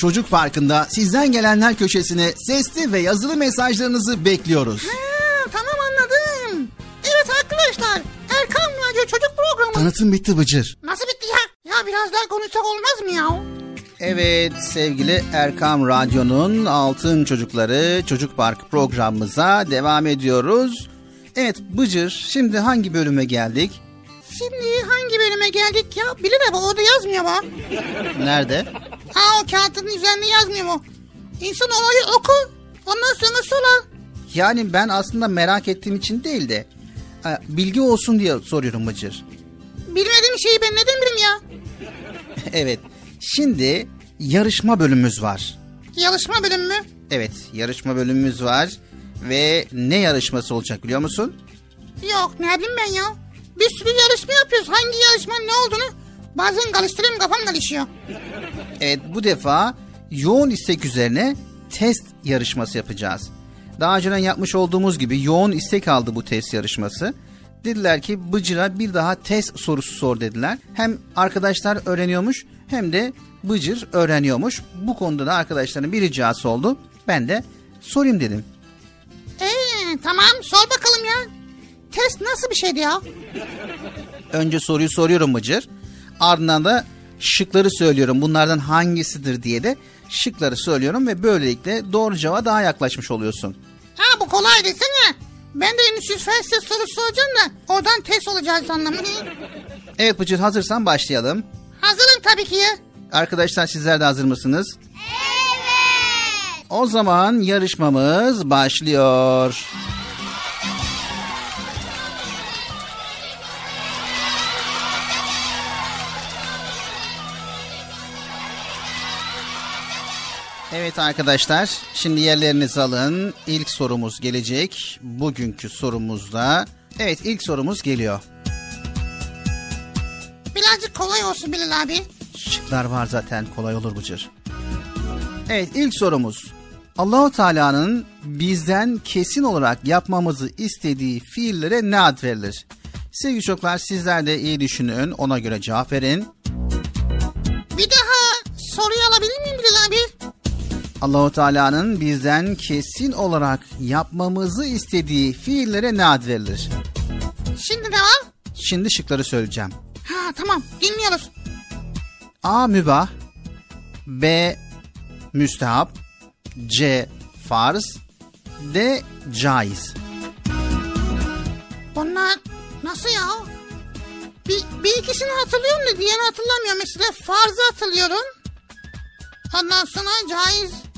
Çocuk Parkı'nda sizden gelenler köşesine sesli ve yazılı mesajlarınızı bekliyoruz. Ha, tamam anladım. Evet arkadaşlar Erkan Radyo Çocuk Programı. Tanıtım bitti Bıcır. Nasıl bitti ya? Ya biraz daha konuşsak olmaz mı ya? Evet sevgili Erkam Radyo'nun Altın Çocukları Çocuk Park programımıza devam ediyoruz. Evet Bıcır şimdi hangi bölüme geldik? Şimdi hangi bölüme geldik ya? Bilir abi orada yazmıyor mu? Nerede? Ha o kağıtın üzerinde yazmıyor mu? İnsan olayı oku. Ondan sonra sorar. Yani ben aslında merak ettiğim için değil de e, bilgi olsun diye soruyorum Bıcır. Bilmediğim şeyi ben neden bileyim ya? Evet şimdi yarışma bölümümüz var. Yarışma bölümü mü? Evet yarışma bölümümüz var ve ne yarışması olacak biliyor musun? Yok ne bileyim ben ya. Bir sürü yarışma yapıyoruz. Hangi yarışmanın ne olduğunu bazen karıştırıyorum kafam karışıyor. Evet bu defa yoğun istek üzerine test yarışması yapacağız. Daha önceden yapmış olduğumuz gibi yoğun istek aldı bu test yarışması. Dediler ki Bıcır'a bir daha test sorusu sor dediler. Hem arkadaşlar öğreniyormuş hem de Bıcır öğreniyormuş. Bu konuda da arkadaşların bir ricası oldu. Ben de sorayım dedim. Ee, tamam sor bakalım ya. Test nasıl bir şeydi ya? Önce soruyu soruyorum Bıcır. Ardından da şıkları söylüyorum. Bunlardan hangisidir diye de şıkları söylüyorum ve böylelikle doğru cevaba daha yaklaşmış oluyorsun. Ha bu kolay desene. Ben de endüstri felsefe sorusu soracağım da oradan test olacağız sandım. Evet Bıcır hazırsan başlayalım. Hazırım tabii ki. Arkadaşlar sizler de hazır mısınız? Evet. O zaman yarışmamız başlıyor. Evet arkadaşlar, şimdi yerlerinizi alın. İlk sorumuz gelecek. Bugünkü sorumuzda. Evet, ilk sorumuz geliyor. Birazcık kolay olsun Bilal abi. Şıklar var zaten kolay olur Bıcır. Evet ilk sorumuz. Allahu Teala'nın bizden kesin olarak yapmamızı istediği fiillere ne ad verilir? Sevgili çocuklar sizler de iyi düşünün ona göre cevap verin. Bir daha soruyu alabilir miyim Bilal abi? Allahu Teala'nın bizden kesin olarak yapmamızı istediği fiillere ne ad verilir? Şimdi ne var? Şimdi şıkları söyleyeceğim. Ha tamam dinliyoruz. A. Mübah B. Müstehap C. Farz D. Caiz Bunlar nasıl ya? Bir, bir ikisini hatırlıyorum da diğerini hatırlamıyorum. Mesela farzı hatırlıyorum. Ondan sonra caiz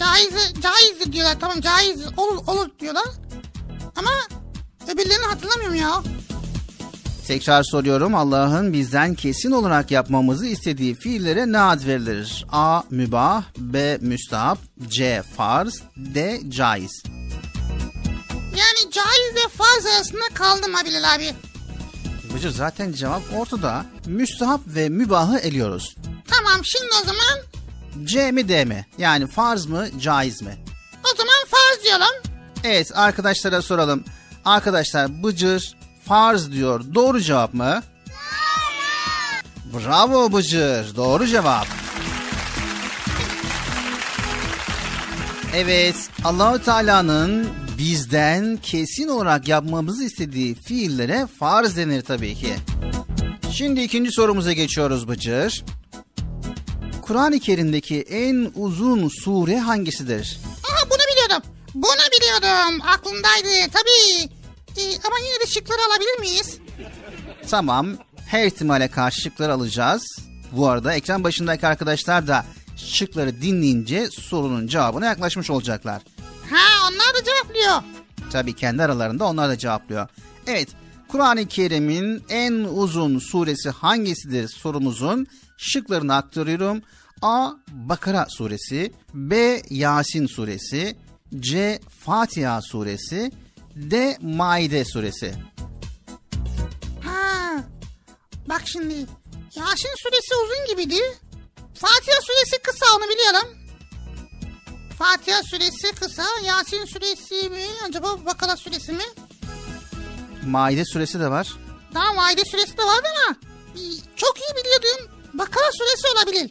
caiz caizdir diyorlar. Tamam caiz olur, olur diyorlar. Ama öbürlerini hatırlamıyorum ya. Tekrar soruyorum Allah'ın bizden kesin olarak yapmamızı istediği fiillere ne ad verilir? A. Mübah B. Müstahap C. Farz D. Caiz Yani caiz ve farz arasında kaldım ha Bilal abi. Bıcır zaten cevap ortada. Müstahap ve mübahı eliyoruz. Tamam şimdi o zaman C mi D mi? Yani farz mı caiz mi? o zaman farz diyelim. Evet arkadaşlara soralım. Arkadaşlar Bıcır farz diyor. Doğru cevap mı? Doğru. Bravo Bıcır. Doğru cevap. Evet Allahu Teala'nın bizden kesin olarak yapmamızı istediği fiillere farz denir tabii ki. Şimdi ikinci sorumuza geçiyoruz Bıcır. Kur'an-ı Kerim'deki en uzun sure hangisidir? Aha bunu biliyordum. Bunu biliyordum. Aklımdaydı tabii. Ee, ama yine de şıkları alabilir miyiz? Tamam. Her ihtimale karşı şıkları alacağız. Bu arada ekran başındaki arkadaşlar da şıkları dinleyince sorunun cevabına yaklaşmış olacaklar. Ha onlar da cevaplıyor. Tabii kendi aralarında onlar da cevaplıyor. Evet, Kur'an-ı Kerim'in en uzun suresi hangisidir sorumuzun şıklarını aktarıyorum. A. Bakara suresi B. Yasin suresi C. Fatiha suresi D. Maide suresi Ha. Bak şimdi. Yasin suresi uzun gibiydi. Fatiha suresi kısa onu biliyorum. Fatiha suresi kısa. Yasin suresi mi? Acaba Bakara suresi mi? Maide suresi de var. Tamam Aile suresi de vardı ama çok iyi biliyordum. Bakara suresi olabilir.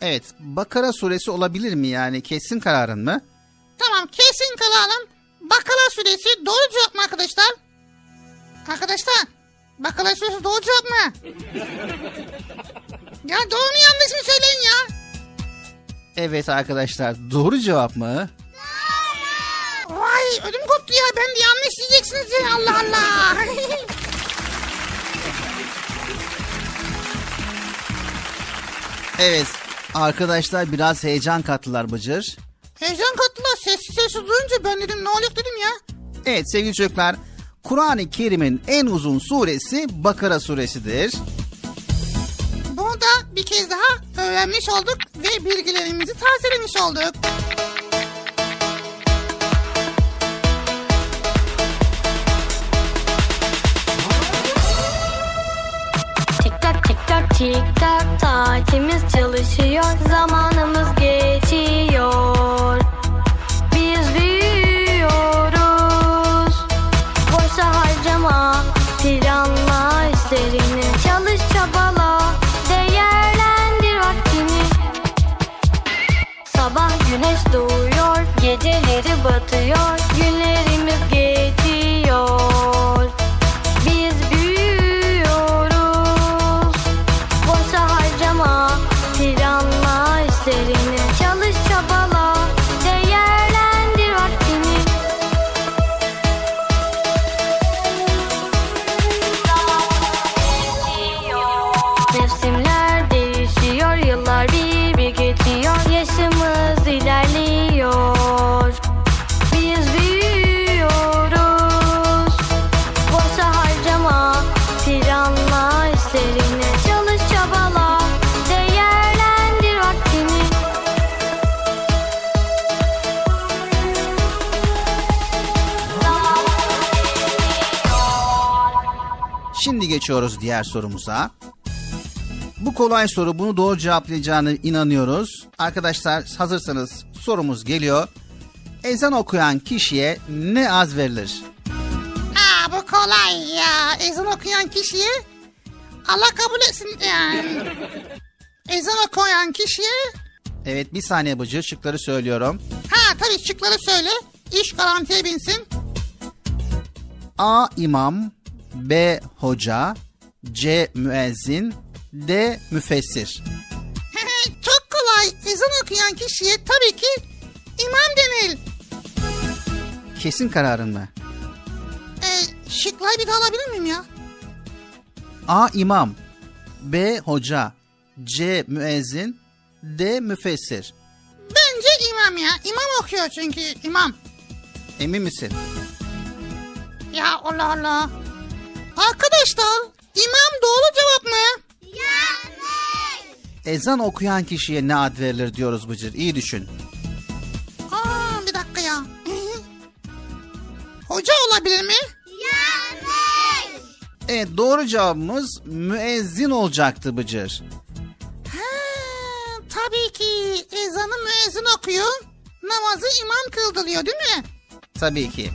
Evet, Bakara suresi olabilir mi yani kesin kararın mı? Tamam kesin kalalım. Bakara suresi doğru cevap mı arkadaşlar? Arkadaşlar Bakara suresi doğru cevap mı? ya doğru mu yanlış mı söyleyin ya? Evet arkadaşlar, doğru cevap mı? Vay ödüm koptu ya ben de yanlış diyeceksiniz ya Allah Allah. Evet, arkadaşlar biraz heyecan kattılar Bıcır. Heyecan kattılar sessiz sessiz duyunca ben dedim ne oluyor dedim ya. Evet sevgili çocuklar, Kur'an-ı Kerim'in en uzun suresi Bakara suresidir. Bunu da bir kez daha öğrenmiş olduk ve bilgilerimizi tazelemiş olduk. Tik tak saatimiz çalışıyor zamanımız geçiyor. Biz büyüyoruz. Boşa harcama planla işlerini Çalış çabala değerlendir vakti Sabah güneş doğuyor, geceleri batıyor, günlerimiz geçiyor. Geçiyoruz diğer sorumuza. Bu kolay soru. Bunu doğru cevaplayacağını inanıyoruz. Arkadaşlar hazırsanız sorumuz geliyor. Ezan okuyan kişiye ne az verilir? Aa bu kolay ya. Ezan okuyan kişiye Allah kabul etsin yani. Ezan okuyan kişiye Evet bir saniye Bıcır şıkları söylüyorum. ha tabii şıkları söyle. İş garantiye binsin. A. imam B. Hoca C. Müezzin D. Müfessir Çok kolay. Ezan okuyan kişiye tabii ki imam denir. Kesin kararın mı? Ee, şıkları bir daha alabilir miyim ya? A. imam B. Hoca C. Müezzin D. Müfessir Bence imam ya. İmam okuyor çünkü imam. Emin misin? Ya Allah Allah. Arkadaşlar imam doğru cevap mı? Ezan okuyan kişiye ne ad verilir diyoruz Bıcır. İyi düşün. Aa bir dakika ya. Hoca olabilir mi? Evet doğru cevabımız müezzin olacaktı Bıcır. Ha, tabii ki ezanı müezzin okuyor. Namazı imam kıldırıyor değil mi? Tabii ki.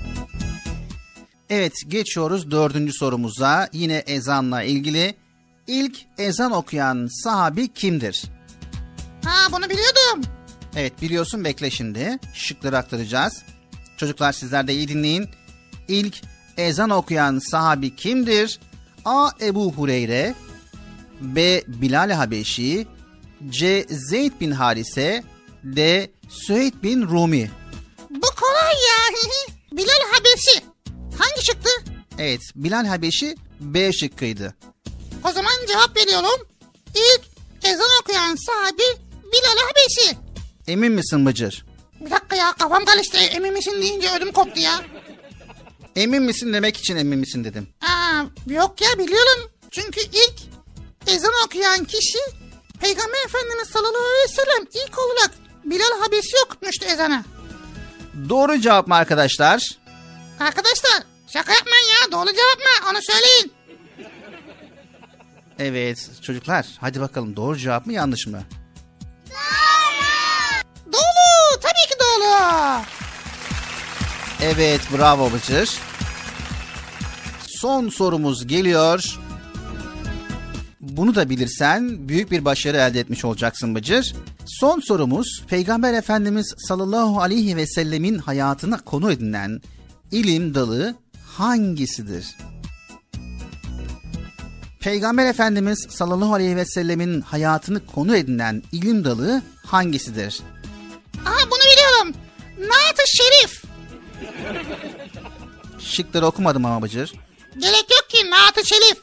Evet geçiyoruz dördüncü sorumuza. Yine ezanla ilgili. İlk ezan okuyan sahabi kimdir? Ha bunu biliyordum. Evet biliyorsun bekle şimdi. Şıkları aktaracağız. Çocuklar sizler de iyi dinleyin. İlk ezan okuyan sahabi kimdir? A. Ebu Hureyre B. Bilal Habeşi C. Zeyd bin Harise D. Süheyd bin Rumi Bu kolay ya. Bilal Habeşi. Hangi çıktı? Evet Bilal Habeşi B şıkkıydı. O zaman cevap veriyorum. İlk ezan okuyan sahabi Bilal Habeşi. Emin misin Bıcır? Bir dakika ya kafam karıştı. Emin misin deyince ödüm koptu ya. Emin misin demek için emin misin dedim. Aa, yok ya biliyorum. Çünkü ilk ezan okuyan kişi Peygamber Efendimiz sallallahu aleyhi ve sellem ilk olarak Bilal Habeşi okutmuştu ezanı. Doğru cevap mı arkadaşlar? Arkadaşlar şaka yapmayın ya doğru cevap mı onu söyleyin. Evet çocuklar hadi bakalım doğru cevap mı yanlış mı? Doğru tabii ki doğru. Evet bravo Bıcır. Son sorumuz geliyor. Bunu da bilirsen büyük bir başarı elde etmiş olacaksın Bıcır. Son sorumuz Peygamber Efendimiz sallallahu aleyhi ve sellemin hayatına konu edinen ilim dalı hangisidir? Peygamber Efendimiz sallallahu aleyhi ve sellemin hayatını konu edinen ilim dalı hangisidir? Aha bunu biliyorum. Naat-ı Şerif. Şıkları okumadım ama Bıcır. Gerek yok ki Naat-ı Şerif.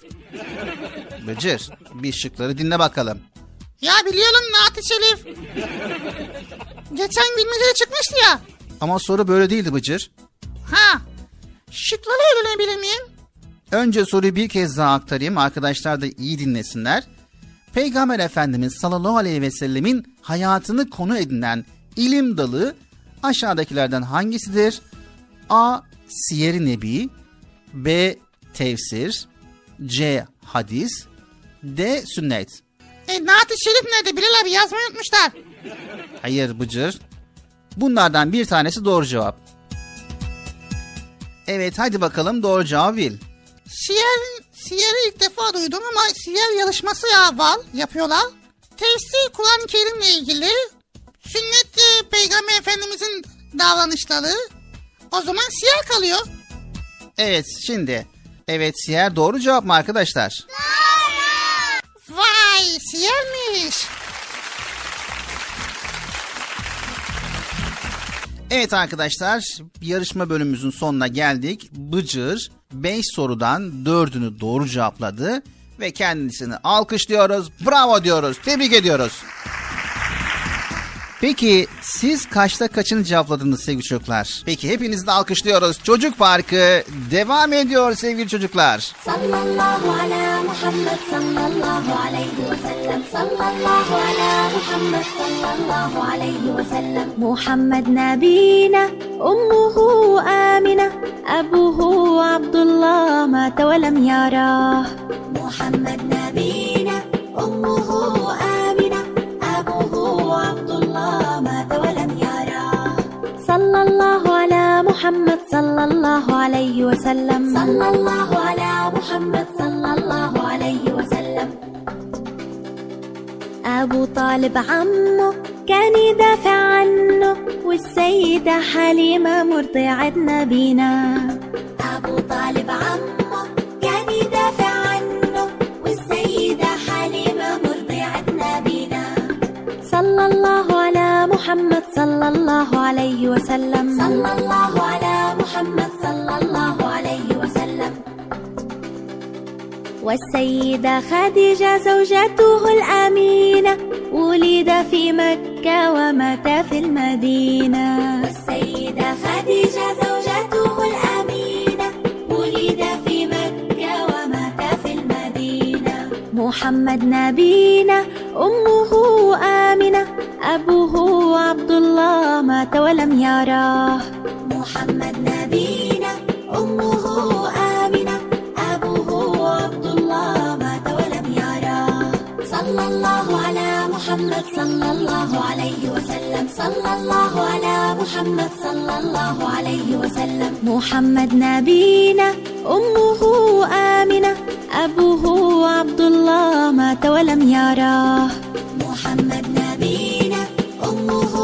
Bıcır bir şıkları dinle bakalım. Ya biliyorum Naat-ı Şerif. Geçen bilmecede çıkmıştı ya. Ama soru böyle değildi Bıcır. Ha. Şıkları öğrenebilir miyim? Önce soruyu bir kez daha aktarayım. Arkadaşlar da iyi dinlesinler. Peygamber Efendimiz sallallahu aleyhi ve sellemin hayatını konu edinen ilim dalı aşağıdakilerden hangisidir? A. Siyer-i Nebi B. Tefsir C. Hadis D. Sünnet E, Naat-ı Şerif nerede? Bilal abi yazmayı unutmuşlar. Hayır Bıcır. Bunlardan bir tanesi doğru cevap. Evet hadi bakalım doğru cevabı bil. Siyer, Siyer'i ilk defa duydum ama Siyer yarışması ya var, yapıyorlar. Tefsir Kur'an-ı Kerim'le ilgili. Sünnet e, davranışları o zaman siyer kalıyor. Evet şimdi. Evet siyer doğru cevap mı arkadaşlar? Vay siyermiş. Evet arkadaşlar yarışma bölümümüzün sonuna geldik. Bıcır 5 sorudan 4'ünü doğru cevapladı ve kendisini alkışlıyoruz. Bravo diyoruz. Tebrik ediyoruz. Peki siz kaçta kaçını cevapladınız sevgili çocuklar? Peki hepinizi de alkışlıyoruz. Çocuk Parkı devam ediyor sevgili çocuklar. sallallahu ala Muhammed sallallahu aleyhi ve sellem sallallahu ala Muhammed sallallahu aleyhi ve sellem Muhammed nabina ummuhu amina abuhu Abdullah mate ve lem Muhammed nabina ummuhu مات ولم يرى. صلى الله على محمد صلى الله عليه وسلم. صلى الله على محمد صلى الله عليه وسلم. أبو طالب عمه كان يدافع عنه والسيدة حليمة مرضعة نبينا. أبو طالب عمه صلى الله على محمد صلى الله عليه وسلم. صلى الله على محمد صلى الله عليه وسلم. والسيدة خديجة زوجته الأمينة ولد في مكة ومات في المدينة. والسيدة خديجة زوجته الأمينة ولد في مكة ومات في المدينة. محمد نبينا أمه آمنة أبوه عبد الله مات ولم يراه محمد نبينا أمه آمنة أبوه عبد الله مات ولم يراه صلى الله على محمد صلى الله عليه وسلم. صلى الله على محمد صلى الله عليه وسلم. محمد نبينا أمه آمنة أبوه عبد الله مات ولم يراه محمد نبينا أمه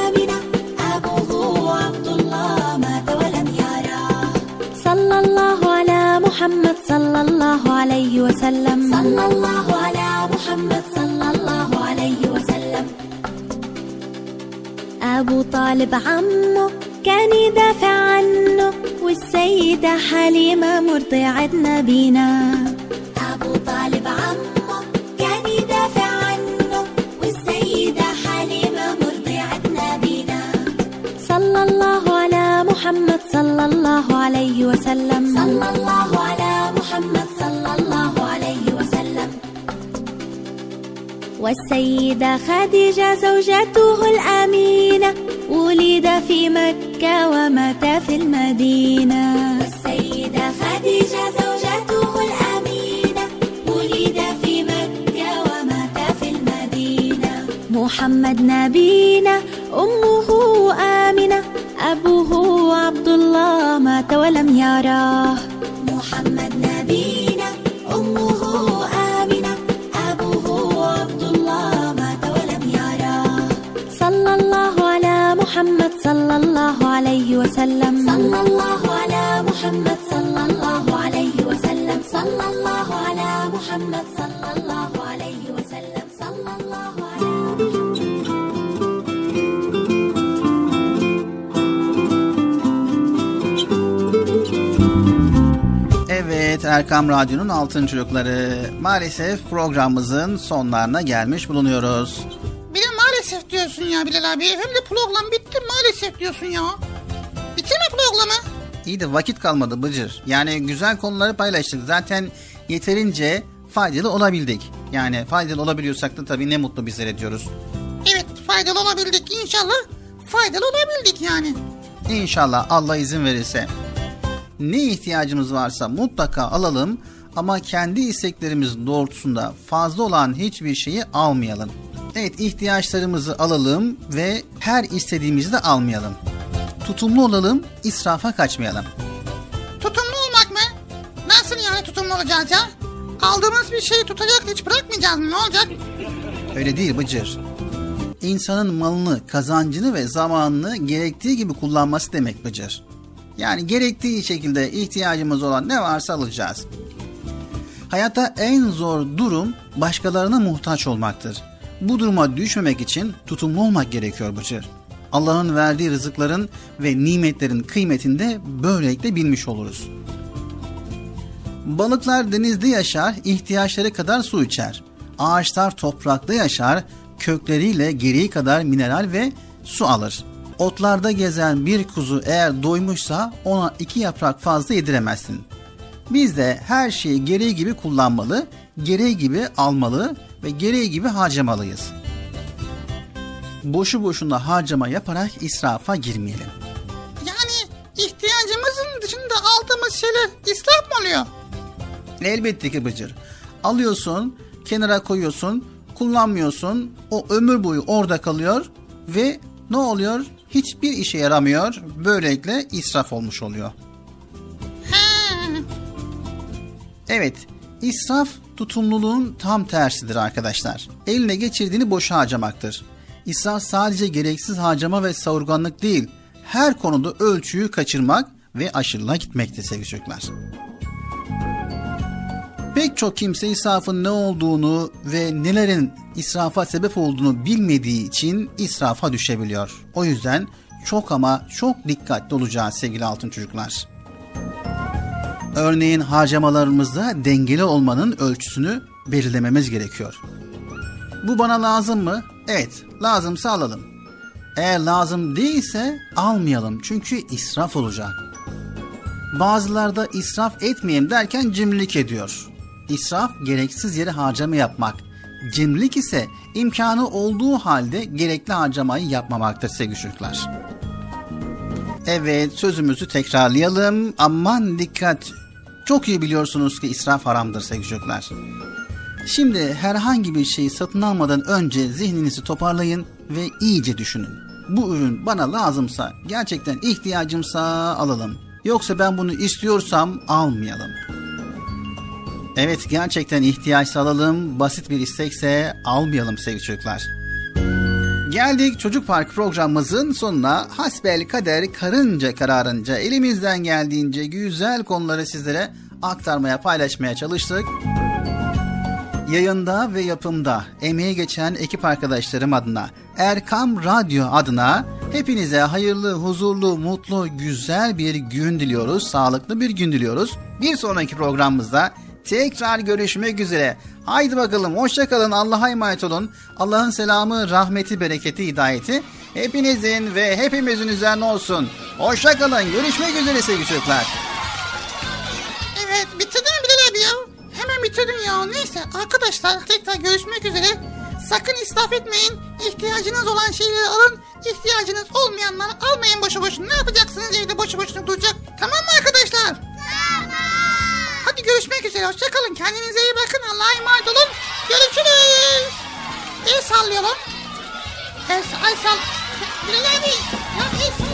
آمنة. أبوه عبد الله مات ولم يراه صلى الله على محمد صلى الله عليه وسلم. صلى الله على محمد صلى الله عليه وسلم. أبو طالب عمه كان يدافع عنه والسيدة حليمة مرضعة نبينا أبو طالب عمه كان يدافع عنه والسيدة حليمة مرضعة نبينا صلى الله على محمد صلى الله عليه وسلم. صلى الله على محمد والسيدة خديجة زوجته الأمينة ولد في مكة ومات في المدينة. والسيدة خديجة زوجته الأمينة ولد في مكة ومات في المدينة. محمد نبينا أمه آمنة أبوه عبد الله مات ولم يراه محمد محمد صلى الله عليه وسلم صلى الله على محمد صلى الله عليه وسلم صلى الله على محمد صلى الله عليه وسلم صلى الله على Evet Erkam Radyo'nun Altın Çocukları. Maalesef programımızın sonlarına gelmiş bulunuyoruz. ya Bilal abi. Hem de program bitti maalesef diyorsun ya. Bitti mi programı? İyi de vakit kalmadı Bıcır. Yani güzel konuları paylaştık. Zaten yeterince faydalı olabildik. Yani faydalı olabiliyorsak da tabii ne mutlu bizlere diyoruz. Evet faydalı olabildik inşallah. Faydalı olabildik yani. İnşallah Allah izin verirse. Ne ihtiyacımız varsa mutlaka alalım ama kendi isteklerimiz doğrultusunda fazla olan hiçbir şeyi almayalım. Evet ihtiyaçlarımızı alalım ve her istediğimizi de almayalım. Tutumlu olalım, israfa kaçmayalım. Tutumlu olmak mı? Nasıl yani tutumlu olacağız ya? Aldığımız bir şeyi tutacak hiç bırakmayacağız mı? Ne olacak? Öyle değil Bıcır. insanın malını, kazancını ve zamanını gerektiği gibi kullanması demek Bıcır. Yani gerektiği şekilde ihtiyacımız olan ne varsa alacağız. Hayatta en zor durum başkalarına muhtaç olmaktır. Bu duruma düşmemek için tutumlu olmak gerekiyor Bıcır. Allah'ın verdiği rızıkların ve nimetlerin kıymetini de böylelikle bilmiş oluruz. Balıklar denizde yaşar, ihtiyaçları kadar su içer. Ağaçlar toprakta yaşar, kökleriyle gereği kadar mineral ve su alır. Otlarda gezen bir kuzu eğer doymuşsa ona iki yaprak fazla yediremezsin. Biz de her şeyi gereği gibi kullanmalı, gereği gibi almalı ve gereği gibi harcamalıyız. Boşu boşuna harcama yaparak israfa girmeyelim. Yani ihtiyacımızın dışında aldığımız şeyler israf mı oluyor? Elbette ki Bıcır. Alıyorsun, kenara koyuyorsun, kullanmıyorsun. O ömür boyu orada kalıyor ve ne oluyor? Hiçbir işe yaramıyor. Böylelikle israf olmuş oluyor. Evet, israf tutumluluğun tam tersidir arkadaşlar. Eline geçirdiğini boşa harcamaktır. İsraf sadece gereksiz harcama ve savurganlık değil, her konuda ölçüyü kaçırmak ve aşırılığa gitmektir sevgili çocuklar. Pek çok kimse israfın ne olduğunu ve nelerin israfa sebep olduğunu bilmediği için israfa düşebiliyor. O yüzden çok ama çok dikkatli olacağız sevgili altın çocuklar. Örneğin harcamalarımızda dengeli olmanın ölçüsünü belirlememiz gerekiyor. Bu bana lazım mı? Evet, lazımsa alalım. Eğer lazım değilse almayalım çünkü israf olacak. Bazılarda israf etmeyeyim derken cimrilik ediyor. İsraf gereksiz yere harcama yapmak. Cimrilik ise imkanı olduğu halde gerekli harcamayı yapmamaktır sevgili çocuklar. Evet sözümüzü tekrarlayalım. Aman dikkat. Çok iyi biliyorsunuz ki israf haramdır sevgili çocuklar. Şimdi herhangi bir şeyi satın almadan önce zihninizi toparlayın ve iyice düşünün. Bu ürün bana lazımsa, gerçekten ihtiyacımsa alalım. Yoksa ben bunu istiyorsam almayalım. Evet gerçekten ihtiyaç alalım, basit bir istekse almayalım sevgili çocuklar. Geldik Çocuk Park programımızın sonuna. Hasbel kader karınca kararınca elimizden geldiğince güzel konuları sizlere aktarmaya, paylaşmaya çalıştık. Yayında ve yapımda emeği geçen ekip arkadaşlarım adına, Erkam Radyo adına hepinize hayırlı, huzurlu, mutlu, güzel bir gün diliyoruz. Sağlıklı bir gün diliyoruz. Bir sonraki programımızda tekrar görüşmek üzere. Haydi bakalım hoşçakalın Allah'a emanet olun. Allah'ın selamı, rahmeti, bereketi, hidayeti hepinizin ve hepimizin üzerine olsun. Hoşçakalın görüşmek üzere sevgili çocuklar. Evet bitirdin mi Bilal abi ya? Hemen bitirdin ya. Neyse arkadaşlar tekrar görüşmek üzere. Sakın israf etmeyin. İhtiyacınız olan şeyleri alın. İhtiyacınız olmayanları almayın boşu boşuna. Ne yapacaksınız evde boşu boşuna duracak? Tamam mı arkadaşlar? Tamam. Hadi görüşmek üzere. Hoşçakalın. Kendinize iyi bakın. Allah'a emanet olun. Görüşürüz. El sallayalım. El, el sall... Bilal abi. Ya el sallıyorsun.